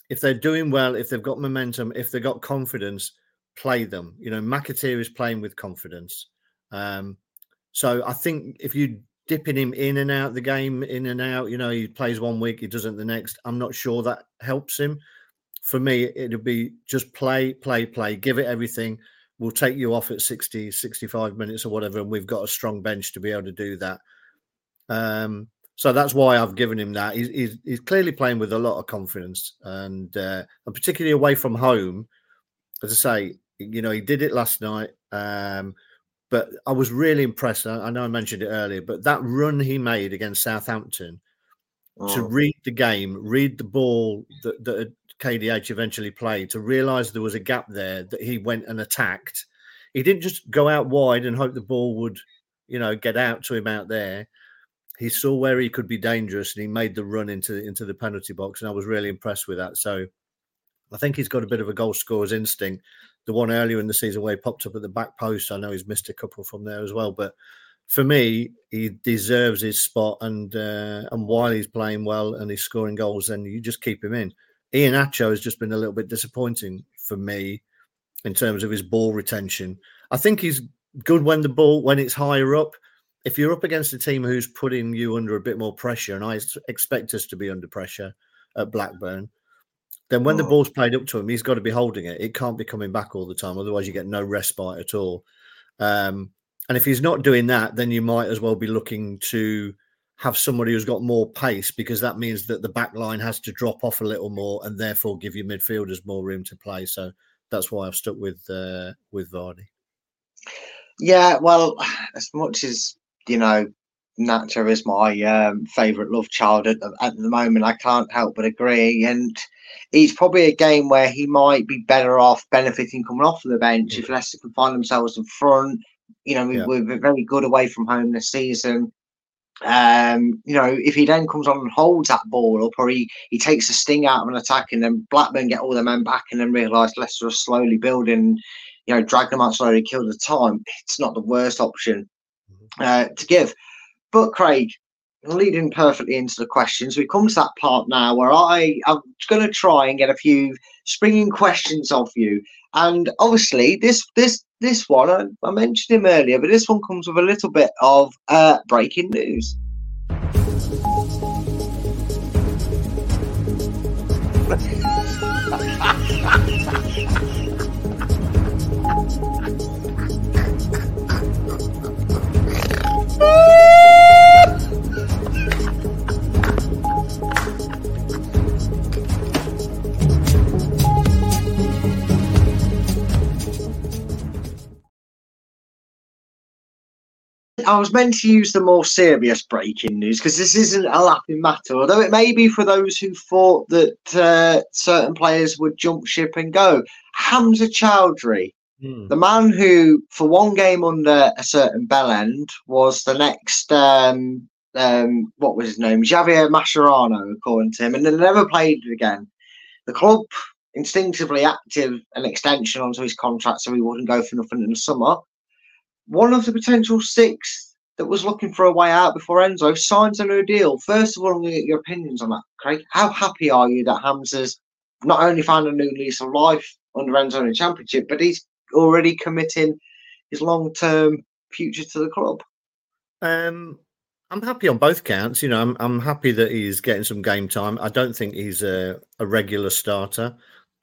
if they're doing well, if they've got momentum, if they've got confidence, play them. You know, McAteer is playing with confidence. Um, so I think if you dipping him in and out the game, in and out. You know, he plays one week, he doesn't the next. I'm not sure that helps him. For me, it'll be just play, play, play, give it everything. We'll take you off at 60, 65 minutes or whatever, and we've got a strong bench to be able to do that. Um, so that's why I've given him that. He's, he's, he's clearly playing with a lot of confidence, and uh, and particularly away from home. As I say, you know, he did it last night. Um, but I was really impressed. I, know I mentioned it earlier, but that run he made against Southampton oh. to read the game, read the ball that, that KDH eventually played, to realise there was a gap there that he went and attacked. He didn't just go out wide and hope the ball would, you know, get out to him out there. He saw where he could be dangerous and he made the run into into the penalty box, and I was really impressed with that. So I think he's got a bit of a goal scorer's instinct the one earlier in the season where he popped up at the back post. I know he's missed a couple from there as well, but for me, he deserves his spot. And uh, and while he's playing well and he's scoring goals, then you just keep him in. Iheanacho has just been a little bit disappointing for me in terms of his ball retention. I think he's good when the ball when it's higher up. If you're up against a team who's putting you under a bit more pressure, and I expect us to be under pressure at Blackburn, then when oh. the ball's played up to him, he's got to be holding it. It can't be coming back all the time. Otherwise, you get no respite at all. Um, And if he's not doing that, then you might as well be looking to have somebody who's got more pace because that means that the back line has to drop off a little more and therefore give your midfielders more room to play. So that's why I've stuck with uh, with Vardy. Yeah, well, as much as you know, Nacho is my um, favourite love child at the, at the moment. I can't help but agree, and it's probably a game where he might be better off benefiting coming off of the bench if Leicester can find themselves in front. You know, we, Yeah. we're very good away from home this season. Um, you know, if he then comes on and holds that ball up, or he, he takes the sting out of an attack, and then Blackburn get all their men back, and then realise Leicester are slowly building, you know, drag them out slowly, kill the time. It's not the worst option uh, to give. But Craig, leading perfectly into the questions, we come to that part now where I I'm going to try and get a few springing questions off you. And obviously, this this this one I, I mentioned him earlier, but this one comes with a little bit of uh, breaking news. <laughs> I was meant to use the more serious breaking news because this isn't a laughing matter, although it may be for those who thought that uh, certain players would jump ship and go. Hamza Chowdhury, the man who, for one game under a certain bell end, was the next, um, um, what was his name? Javier Mascherano, according to him, and then never played again. The club instinctively active an extension onto his contract so he wouldn't go for nothing in the summer one of the potential six that was looking for a way out before Enzo signs a new deal. First of all, I'm going to get your opinions on that, Craig. How happy are you that Hamza's not only found a new lease of life under Enzo in the Championship, but he's already committing his long-term future to the club? Um, I'm happy on both counts. You know, I'm I'm happy that he's getting some game time. I don't think he's a, a regular starter.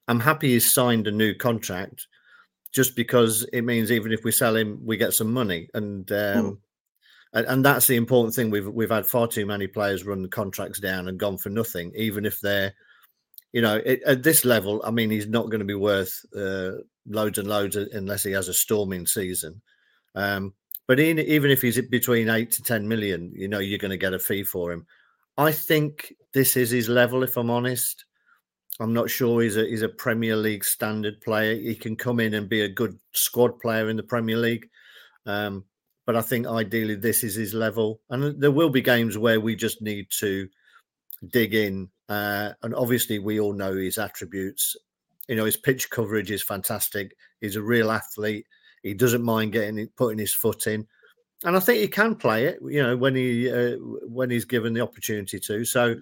I'm happy he's signed a new contract, just because it means even if we sell him, we get some money, and um, and, and that's the important thing. We've we've had far too many players run contracts down and gone for nothing, even if they're, you know, it, at this level. I mean, he's not going to be worth uh, loads and loads unless he has a storming season. Um, but in, even if he's between eight to ten million, you know, you're going to get a fee for him. I think this is his level. If I'm honest, I'm not sure he's a he's a Premier League standard player. He can come in and be a good squad player in the Premier League, um, but I think ideally this is his level. And there will be games where we just need to dig in. Uh, and obviously, we all know his attributes. You know, his pitch coverage is fantastic. He's a real athlete. He doesn't mind getting it, putting his foot in, and I think he can play it. You know, when he uh, when he's given the opportunity to. So,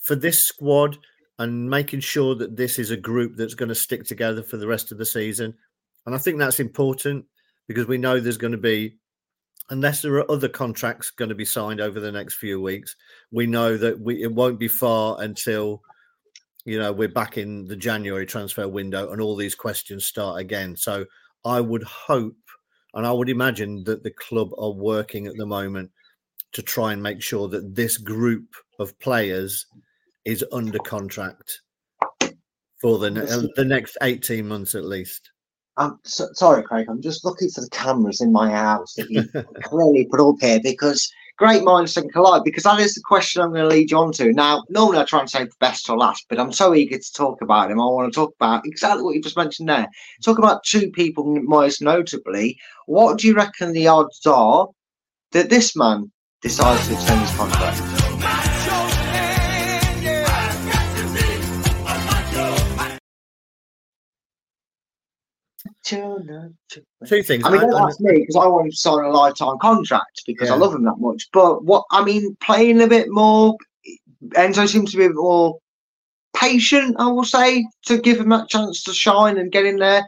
for this squad and making sure that this is a group that's going to stick together for the rest of the season, and I think that's important because we know there's going to be unless there are other contracts going to be signed over the next few weeks, we know that we it won't be far until you know we're back in the January transfer window and all these questions start again. So I would hope and I would imagine that the club are working at the moment to try and make sure that this group of players is under contract for the ne- the next 18 months at least. I'm so, sorry, Craig. I'm just looking for the cameras in my house that you <laughs> clearly put up here because great minds can collide. Because that is the question I'm going to lead you on to. Now, normally I try and save the best till last, but I'm so eager to talk about him. I want to talk about exactly what you just mentioned there. Talk about two people, most notably. What do you reckon the odds are that this man decides to extend his contract? Two things. I mean, don't ask me because I want him to sign a lifetime contract because I love him that much. But what I mean, playing a bit more, Enzo seems to be a bit more patient. I will say to give him that chance to shine and get in there.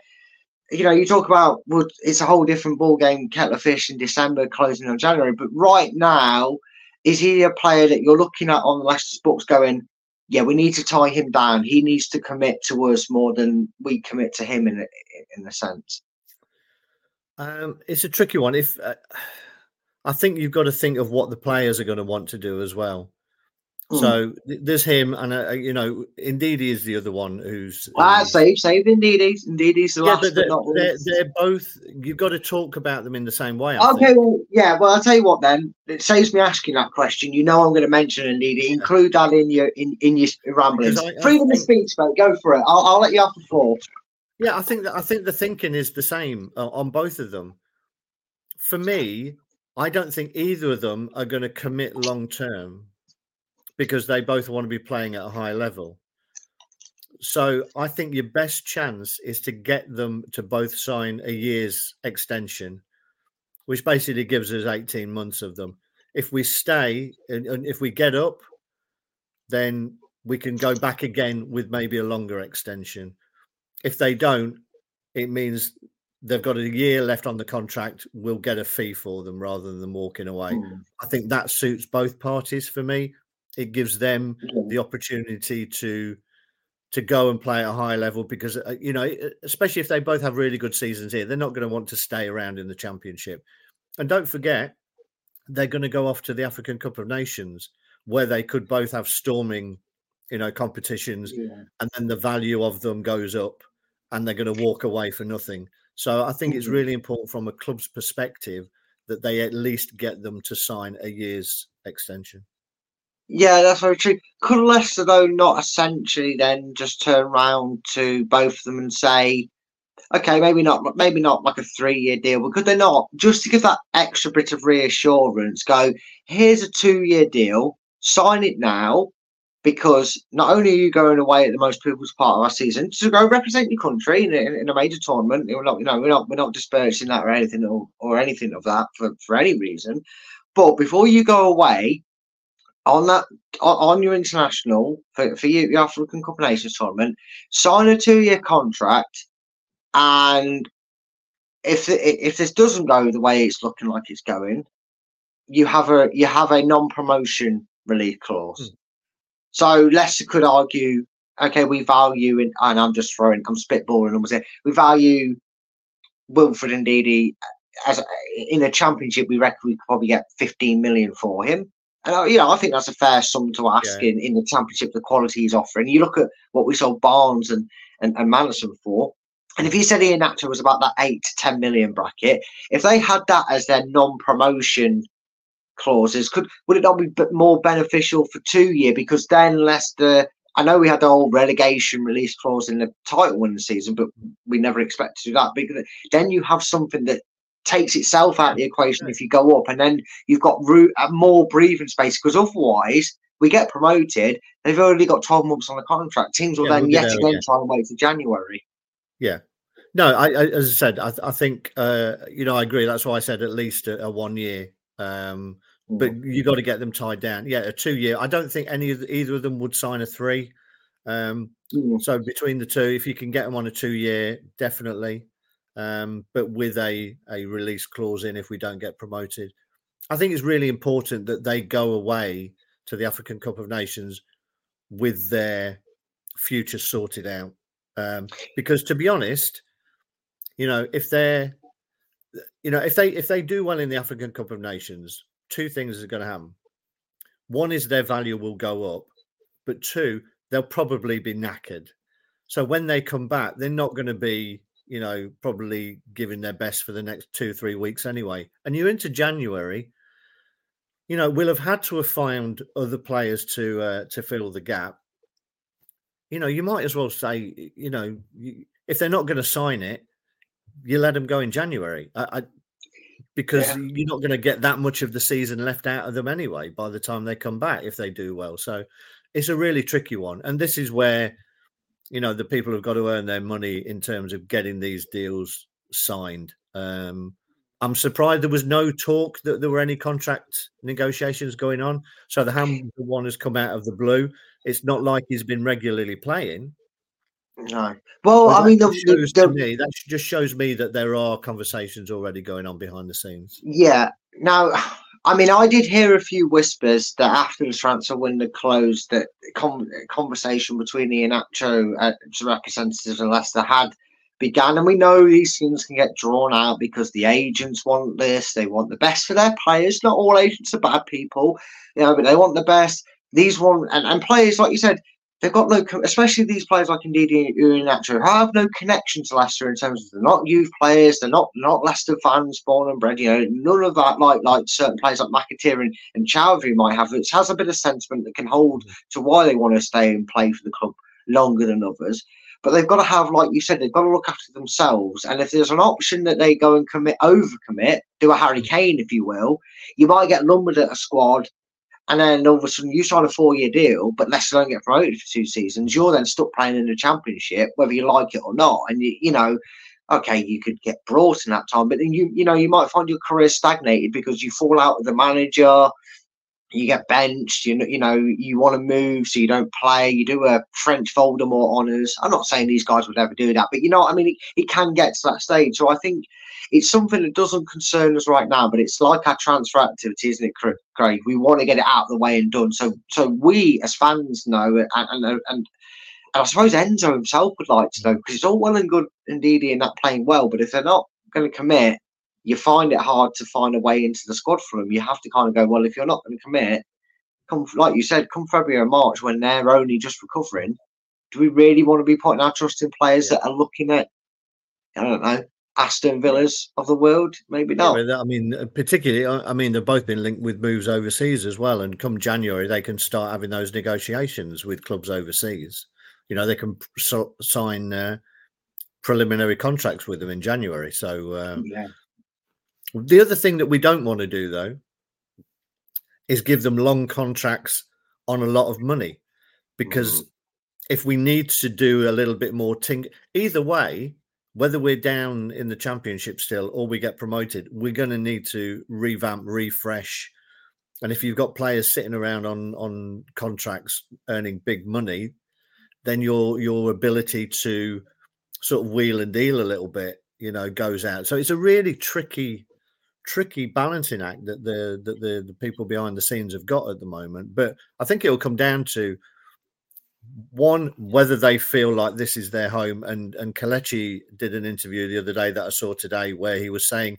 You know, you talk about would it's a whole different ball game, kettle of fish in December, closing on January. But right now, is he a player that you're looking at on the Leicester's books, going, yeah, we need to tie him down. He needs to commit to us more than we commit to him in a, in a sense. Um, it's a tricky one. If uh, I think you've got to think of what the players are going to want to do as well. Hmm. So th- there's him, and uh, you know, Ndidi, he is the other one who's. Ah, save, save Ndidi. He's indeed he's the yeah, last, but but they're, not they're, they're both. You've got to talk about them in the same way. I Okay, think. well, yeah, well, I'll tell you what then. It saves me asking that question. You know I'm going to mention Ndidi. Include that in your in, in your ramblings. I- I Freedom of speech, mate. Go for it. I'll, I'll let you off the floor. Yeah, I think that I think the thinking is the same uh, on both of them. For me, I don't think either of them are going to commit long term because they both want to be playing at a high level. So I think your best chance is to get them to both sign a year's extension, which basically gives us 18 months of them. If we stay and, and if we get up, then we can go back again with maybe a longer extension. If they don't, it means they've got a year left on the contract. We'll get a fee for them rather than them walking away. Hmm. I think that suits both parties for me. It gives them the opportunity to to go and play at a high level because uh, you know, especially if they both have really good seasons here, they're not going to want to stay around in the championship. And don't forget, they're going to go off to the African Cup of Nations where they could both have storming, you know, competitions, and then the value of them goes up, and they're going to walk away for nothing. So I think it's Mhm. really important from a club's perspective that they at least get them to sign a year's extension. Yeah, that's very true. Could Leicester, though, not essentially then just turn around to both of them and say, okay, maybe not, maybe not like a three-year deal, but could they not just to give that extra bit of reassurance? Go, here's a two-year deal, sign it now, because not only are you going away at the most people's part of our season to go represent your country in, in, a major tournament, we're not, you know, we're not, we're not disparaging that or anything or, or anything of that for, for any reason. But before you go away, on that on, your international for, for you, your African Cup of Nations tournament, sign a two year contract, and if if this doesn't go the way it's looking like it's going, you have a you have a non promotion relief clause. Hmm. So Leicester could argue, okay, we value and, and I'm just throwing, I'm spitballing numbers here. We value Wilfred Ndidi as in a championship. We reckon we could probably get 15 million for him. And I- you know, I think that's a fair sum to ask Yeah. in, in the championship, the quality he's offering. You look at what we sold Barnes and and, and Maddison for, and if you said Iheanacho was about that eight to ten million bracket, if they had that as their non-promotion clauses, could would it not be more beneficial for two year? Because then Leicester, I know we had the whole relegation release clause in the title winning season, but we never expect to do that. Because then you have something that takes itself out of the equation if you go up, and then you've got root, uh, more breathing space. Because otherwise, we get promoted, they've already got twelve months on the contract. Teams will Yeah, then we'll yet again try and wait for January. Yeah. No, I, I as I said, I, I think uh, you know I agree. That's why I said at least a, a one year. Um, but you got to get them tied down. Yeah, a two year. I don't think any of the, either of them would sign a three. Um, So between the two, if you can get them on a two year, definitely. Um, but with a a release clause in if we don't get promoted, I think it's really important that they go away to the African Cup of Nations with their future sorted out. Um, because to be honest, you know, if they're, you know, if they if they do well in the African Cup of Nations, two things are going to happen. One is their value will go up, but two, they'll probably be knackered. So when they come back, they're not going to be, you know, probably giving their best for the next two three weeks anyway. And you're into January. You know, we'll have had to have found other players to uh, to fill the gap you know, you might as well say, you know, if they're not going to sign it, you let them go in January. I, I because Yeah. you're not going to get that much of the season left out of them anyway by the time they come back if they do well. So it's a really tricky one, and this is where you know the people have got to earn their money in terms of getting these deals signed. Um, I'm surprised there was no talk that there were any contract negotiations going on. So the <laughs> Hamilton one has come out of the blue. It's not like he's been regularly playing. No. Well, But I mean, the, shows the, me that just shows me that there are conversations already going on behind the scenes. Yeah. Now, I mean, I did hear a few whispers that after the transfer window closed, that con- conversation between the Iheanacho uh, representatives and Leicester had began. And we know these things can get drawn out because the agents want this. They want the best for their players. Not all agents are bad people, you know, but they want the best. These one and, and players, like you said, they've got no, especially these players like Ndidi and who have no connection to Leicester in terms of they're not youth players, they're not not Leicester fans born and bred. You know, none of that like like certain players like McAteer and, and Chowdhury might have, which has a bit of sentiment that can hold mm. to why they want to stay and play for the club longer than others. But they've got to have, like you said, they've got to look after themselves. And if there's an option that they go and commit, overcommit, do a Harry mm. Kane, if you will, you might get lumbered at a squad and then all of a sudden you sign a four year deal, but Leicester don't get promoted for two seasons, you're then stuck playing in the championship, whether you like it or not. And you, you know, okay, you could get brought in that time, but then you, you know, you might find your career stagnated because you fall out with the manager, you get benched, you know, you know, you want to move, so you don't play, you do a French Voldemort honours. I'm not saying these guys would ever do that, but you know what I mean? It, it can get to that stage. So I think it's something that doesn't concern us right now, but it's like our transfer activity, isn't it, Craig? We want to get it out of the way and done. So, so we as fans know, and and, and, and I suppose Enzo himself would like to know because it's all well and good, indeed, in that playing well, but if they're not going to commit, you find it hard to find a way into the squad for them. You have to kind of go, well, if you're not going to commit, come like you said, come February or March when they're only just recovering. Do we really want to be putting our trust in players that are looking at, I don't know, Aston Villas of the world? Maybe not. that- I mean, uh, particularly, I I mean, they've both been linked with moves overseas as well. And come January, they can start having those negotiations with clubs overseas. You know, they can so, sign uh, preliminary contracts with them in January. So, um, yeah. The other thing that we don't want to do, though, is give them long contracts on a lot of money because mm. if we need to do a little bit more ting either way whether we're down in the championship still or we get promoted we're going to need to revamp refresh. And if you've got players sitting around on on contracts earning big money then your your ability to sort of wheel and deal a little bit you know goes out. So it's a really tricky tricky balancing act that the that the, the people behind the scenes have got at the moment but i think it'll come down to one whether they feel like this is their home and and Kelechi did an interview the other day that I saw today where he was saying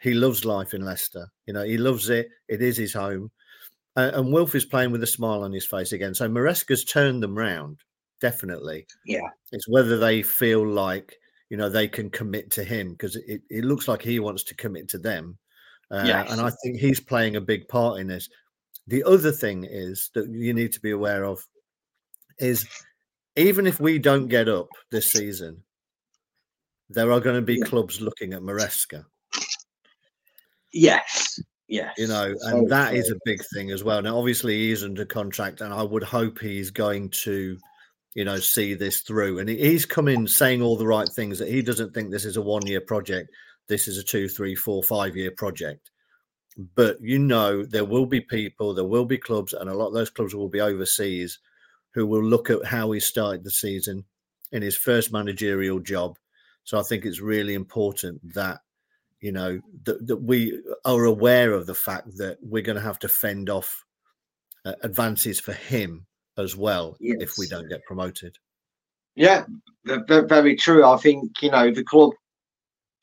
he loves life in Leicester. You know he loves it it is his home uh, and Wilf is playing with a smile on his face again. So Maresca's turned them round definitely. Yeah. it's whether they feel like you know they can commit to him because it, it looks like he wants to commit to them uh, Yes. and I think he's playing a big part in this the other thing is that you need to be aware of is even if we don't get up this season, there are going to be clubs looking at Maresca, Yes. Yes. you know, So and that is true. a big thing as well. Now, obviously, he is under contract, and I would hope he's going to, you know, see this through. And he's come in saying all the right things that he doesn't think this is a one year project, this is a two, three, four, five year project. But you know, there will be people, there will be clubs, and a lot of those clubs will be overseas who will look at how he started the season in his first managerial job. So I think it's really important that you know that, that we are aware of the fact that we're going to have to fend off uh, advances for him as well if we don't get promoted. Yeah, ve- ve- very true. I think you know the club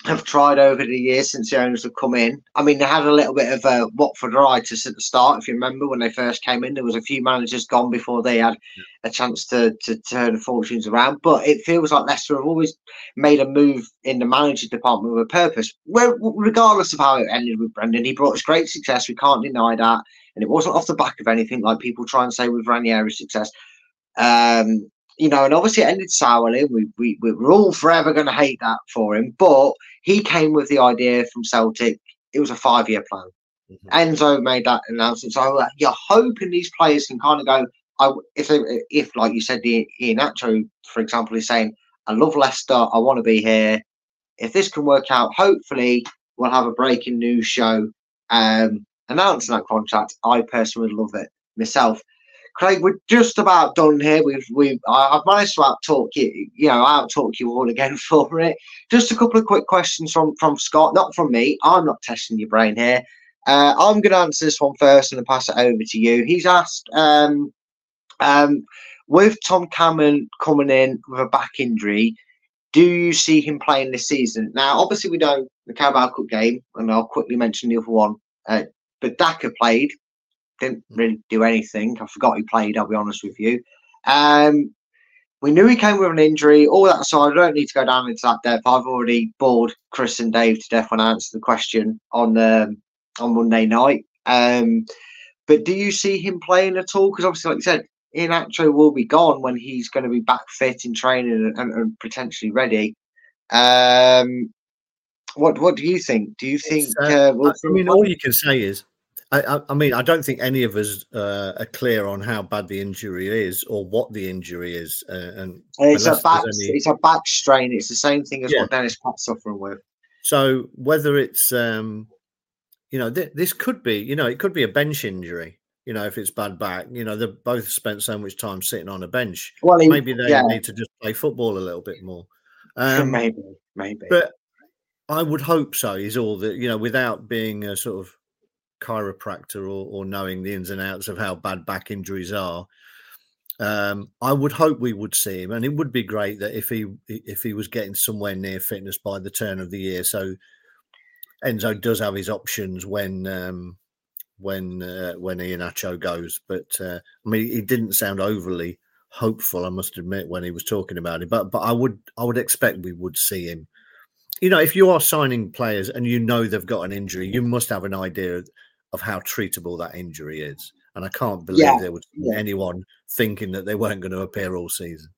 have tried over the years since the owners have come in. I mean, they had a little bit of uh, Watforditis at the start, if you remember when they first came in. There was a few managers gone before they had a chance to to turn the fortunes around. But it feels like Leicester have always made a move in the manager department with a purpose. Well, regardless of how it ended with Brendan, he brought us great success. We can't deny that, and it wasn't off the back of anything like people try and say with Ranieri's success. Um, you know, and obviously it ended sourly. We we we were all forever going to hate that for him, but he came with the idea from Celtic. It was a five year plan. Enzo made that announcement. So you're hoping these players can kind of go. I if they if like you said, the Iheanacho, for example, is saying, "I love Leicester. I want to be here." If this can work out, hopefully we'll have a breaking news show um, announcing that contract. I personally would love it myself. Craig, we're just about done here. We've I- I've managed to out talk you, you know, out talk you all again <laughs> for it. Just a couple of quick questions from from Scott, not from me. I'm not testing your brain here. Uh, I'm going to answer this one first and then pass it over to you. He's asked, um, um, with Tom Cannon coming in with a back injury, Do you see him playing this season? Now, obviously, we know the Carabao Cup game, and I'll quickly mention the other one. Uh, but Daka played, didn't really do anything. I forgot he played. I'll be honest with you. Um, we knew he came with an injury. All that aside, I don't need to go down into that depth. I've already bored Chris and Dave to death when I answered the question on um, on Monday night. Um, but do you see him playing at all? Because obviously, like you said, Iheanacho will be gone when he's going to be back fit in training and, and, and potentially ready. Um, what what do you think? Do you think? Uh, Uh, I mean, all you can say is, I, I, mean, I don't think any of us uh, are clear on how bad the injury is or what the injury is, uh, and it's a back any- it's a back strain. It's the same thing as Yeah. what Dennis Praet's suffering with. So whether it's um, you know, th- this could be, you know, it could be a bench injury. You know, if it's bad back, you know, they've both spent so much time sitting on a bench. Well, he- maybe they yeah. need to just play football a little bit more. Um, maybe, maybe. But I would hope so. Is all that you know, without being a sort of chiropractor or, or knowing the ins and outs of how bad back injuries are. Um, I would hope we would see him, and it would be great that if he if he was getting somewhere near fitness by the turn of the year. So Enzo does have his options when um, when uh, when Iheanacho goes, but uh, I mean he didn't sound overly hopeful. I must admit when he was talking about it, but but I would I would expect we would see him. You know, if you are signing players and you know they've got an injury, you must have an idea of how treatable that injury is. And I can't believe Yeah, there would be yeah. anyone thinking that they weren't going to appear all season.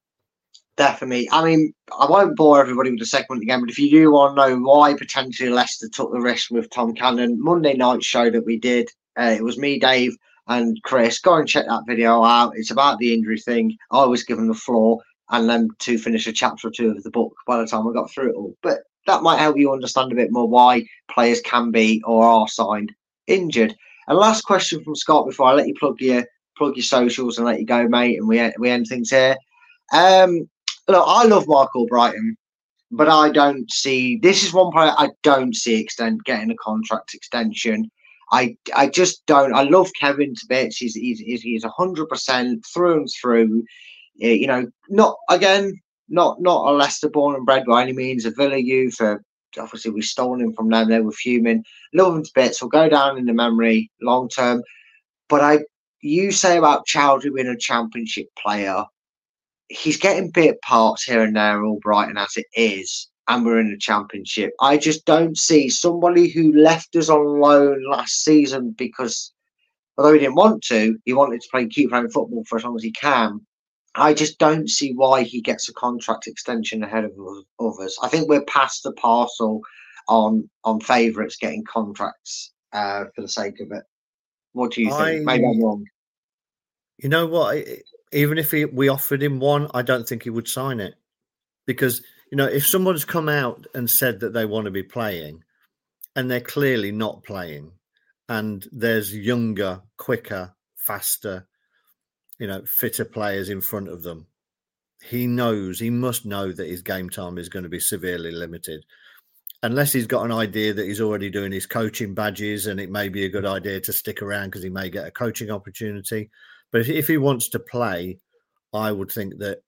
Definitely. I mean, I won't bore everybody with the segment again, but if you do want to know why potentially Leicester took the risk with Tom Cannon, Monday night show that we did, uh, it was me, Dave, and Chris. Go and check that video out. It's about the injury thing. I was given the floor and then to finish a chapter or two of the book by the time I got through it all. But that might help you understand a bit more why players can be or are signed injured. And last question from Scott before I let you plug your plug your socials and let you go, mate, and we we end things here. Um, look, I love Marc Albrighton, but I don't see this is one player I don't see extend getting a contract extension. I I just don't. I love Kevin to bits. He's he's he's- hundred percent through and through. Eh, You know, not again, not not a Leicester born and bred by any means. A Villa youth. Uh, obviously, we stole him from them. They were fuming. Love him to bits. Will go down in the memory long term. But I, you say about Choudhury being a championship player he's getting bit parts here and there, Albrighton as it is, and we're in the championship. I just don't see somebody who left us on loan last season because although he didn't want to, he wanted to play keep playing football for as long as he can. I just don't see why he gets a contract extension ahead of others. I think we're past the parcel on on favourites getting contracts uh, for the sake of it. What do you think? Maybe I'm wrong. You know what? I- Even if he, we offered him one, I don't think he would sign it because you know if someone's come out and said that they want to be playing, and they're clearly not playing, and there's younger, quicker, faster, you know, fitter players in front of them, he knows he must know that his game time is going to be severely limited. Unless he's got an idea that he's already doing his coaching badges, and it may be a good idea to stick around because he may get a coaching opportunity. But if, if he wants to play, I would think that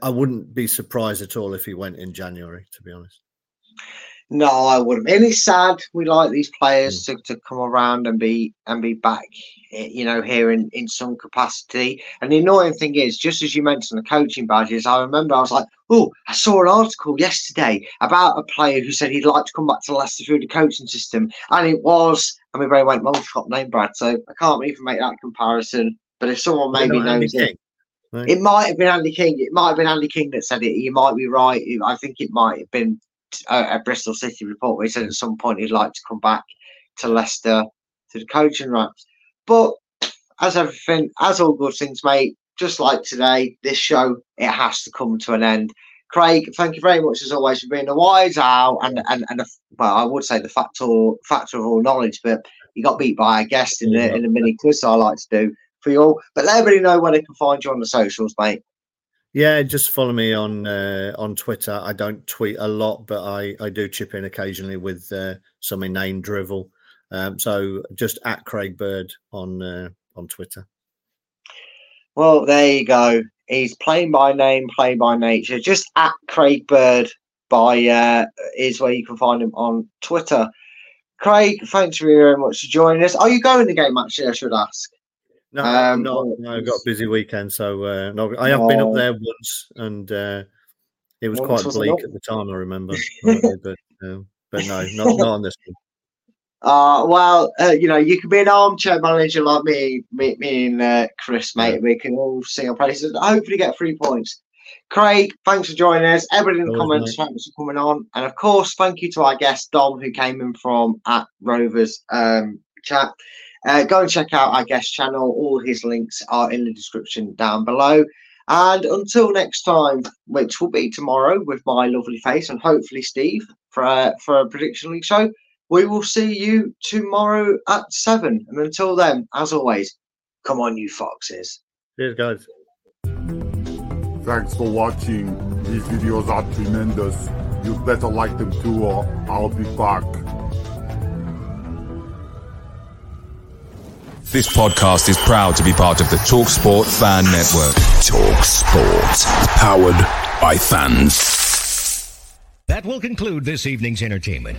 I wouldn't be surprised at all if he went in January. To be honest, No, I wouldn't. And it's sad. We like these players to, to come around and be and be back, eh, you know, here in, in some capacity. And the annoying thing is, just as you mentioned the coaching badges, I remember I was like, oh, I saw an article yesterday about a player who said he'd like to come back to Leicester through the coaching system, and it was. And we very went, well, it's got name Brad, so I can't even make that comparison. But if someone maybe knows it, Right. it might have been Andy King. It might have been Andy King that said it. You might be right. I think it might have been Uh, a, a Bristol City report where he said at some point he'd like to come back to Leicester to the coaching ranks. But as everything, as all good things, mate, just like today, this show, it has to come to an end. Craig, thank you very much as always for being a wise owl and and, and a, well, I would say the factor factor of all knowledge, but you got beat by a guest in the in the mini quiz I like to do for you all. But let everybody know where they can find you on the socials, mate. Yeah, just follow me on uh, on Twitter. I don't tweet a lot, but I I do chip in occasionally with uh, some inane drivel. Um, so just at Craig Bird on uh, on Twitter. Well, there you go. He's playing by name, playing by nature. Just at Craig Bird by uh, is where you can find him on Twitter. Craig, thanks very much for joining us. Are you going to the game actually? I should ask. No, Um, no, no, I've got a busy weekend, so uh, no, I have been up there once, and uh, it was Once quite bleak at the time. I remember, <laughs> but um, but no, not, not on this one. Uh, well, uh, you know, you can be an armchair manager like me, me, me and uh, Chris, mate. We can all sing our and hopefully get three points. Craig, thanks for joining us. Everybody in the comments, mate. thanks for coming on. And of course, thank you to our guest, Dom, who came in from at Rovers um, chat. Uh, go and check out our guest channel. All his links are in the description down below. And until next time, which will be tomorrow with my lovely face and hopefully Steve for a, for a prediction league show, we will see you tomorrow at seven. And until then, as always, come on, you foxes. Cheers, guys. Thanks for watching. These videos are tremendous. You better like them too or I'll be back. This podcast is proud to be part of the TalkSport Fan Network. TalkSport. Powered by fans. That will conclude this evening's entertainment.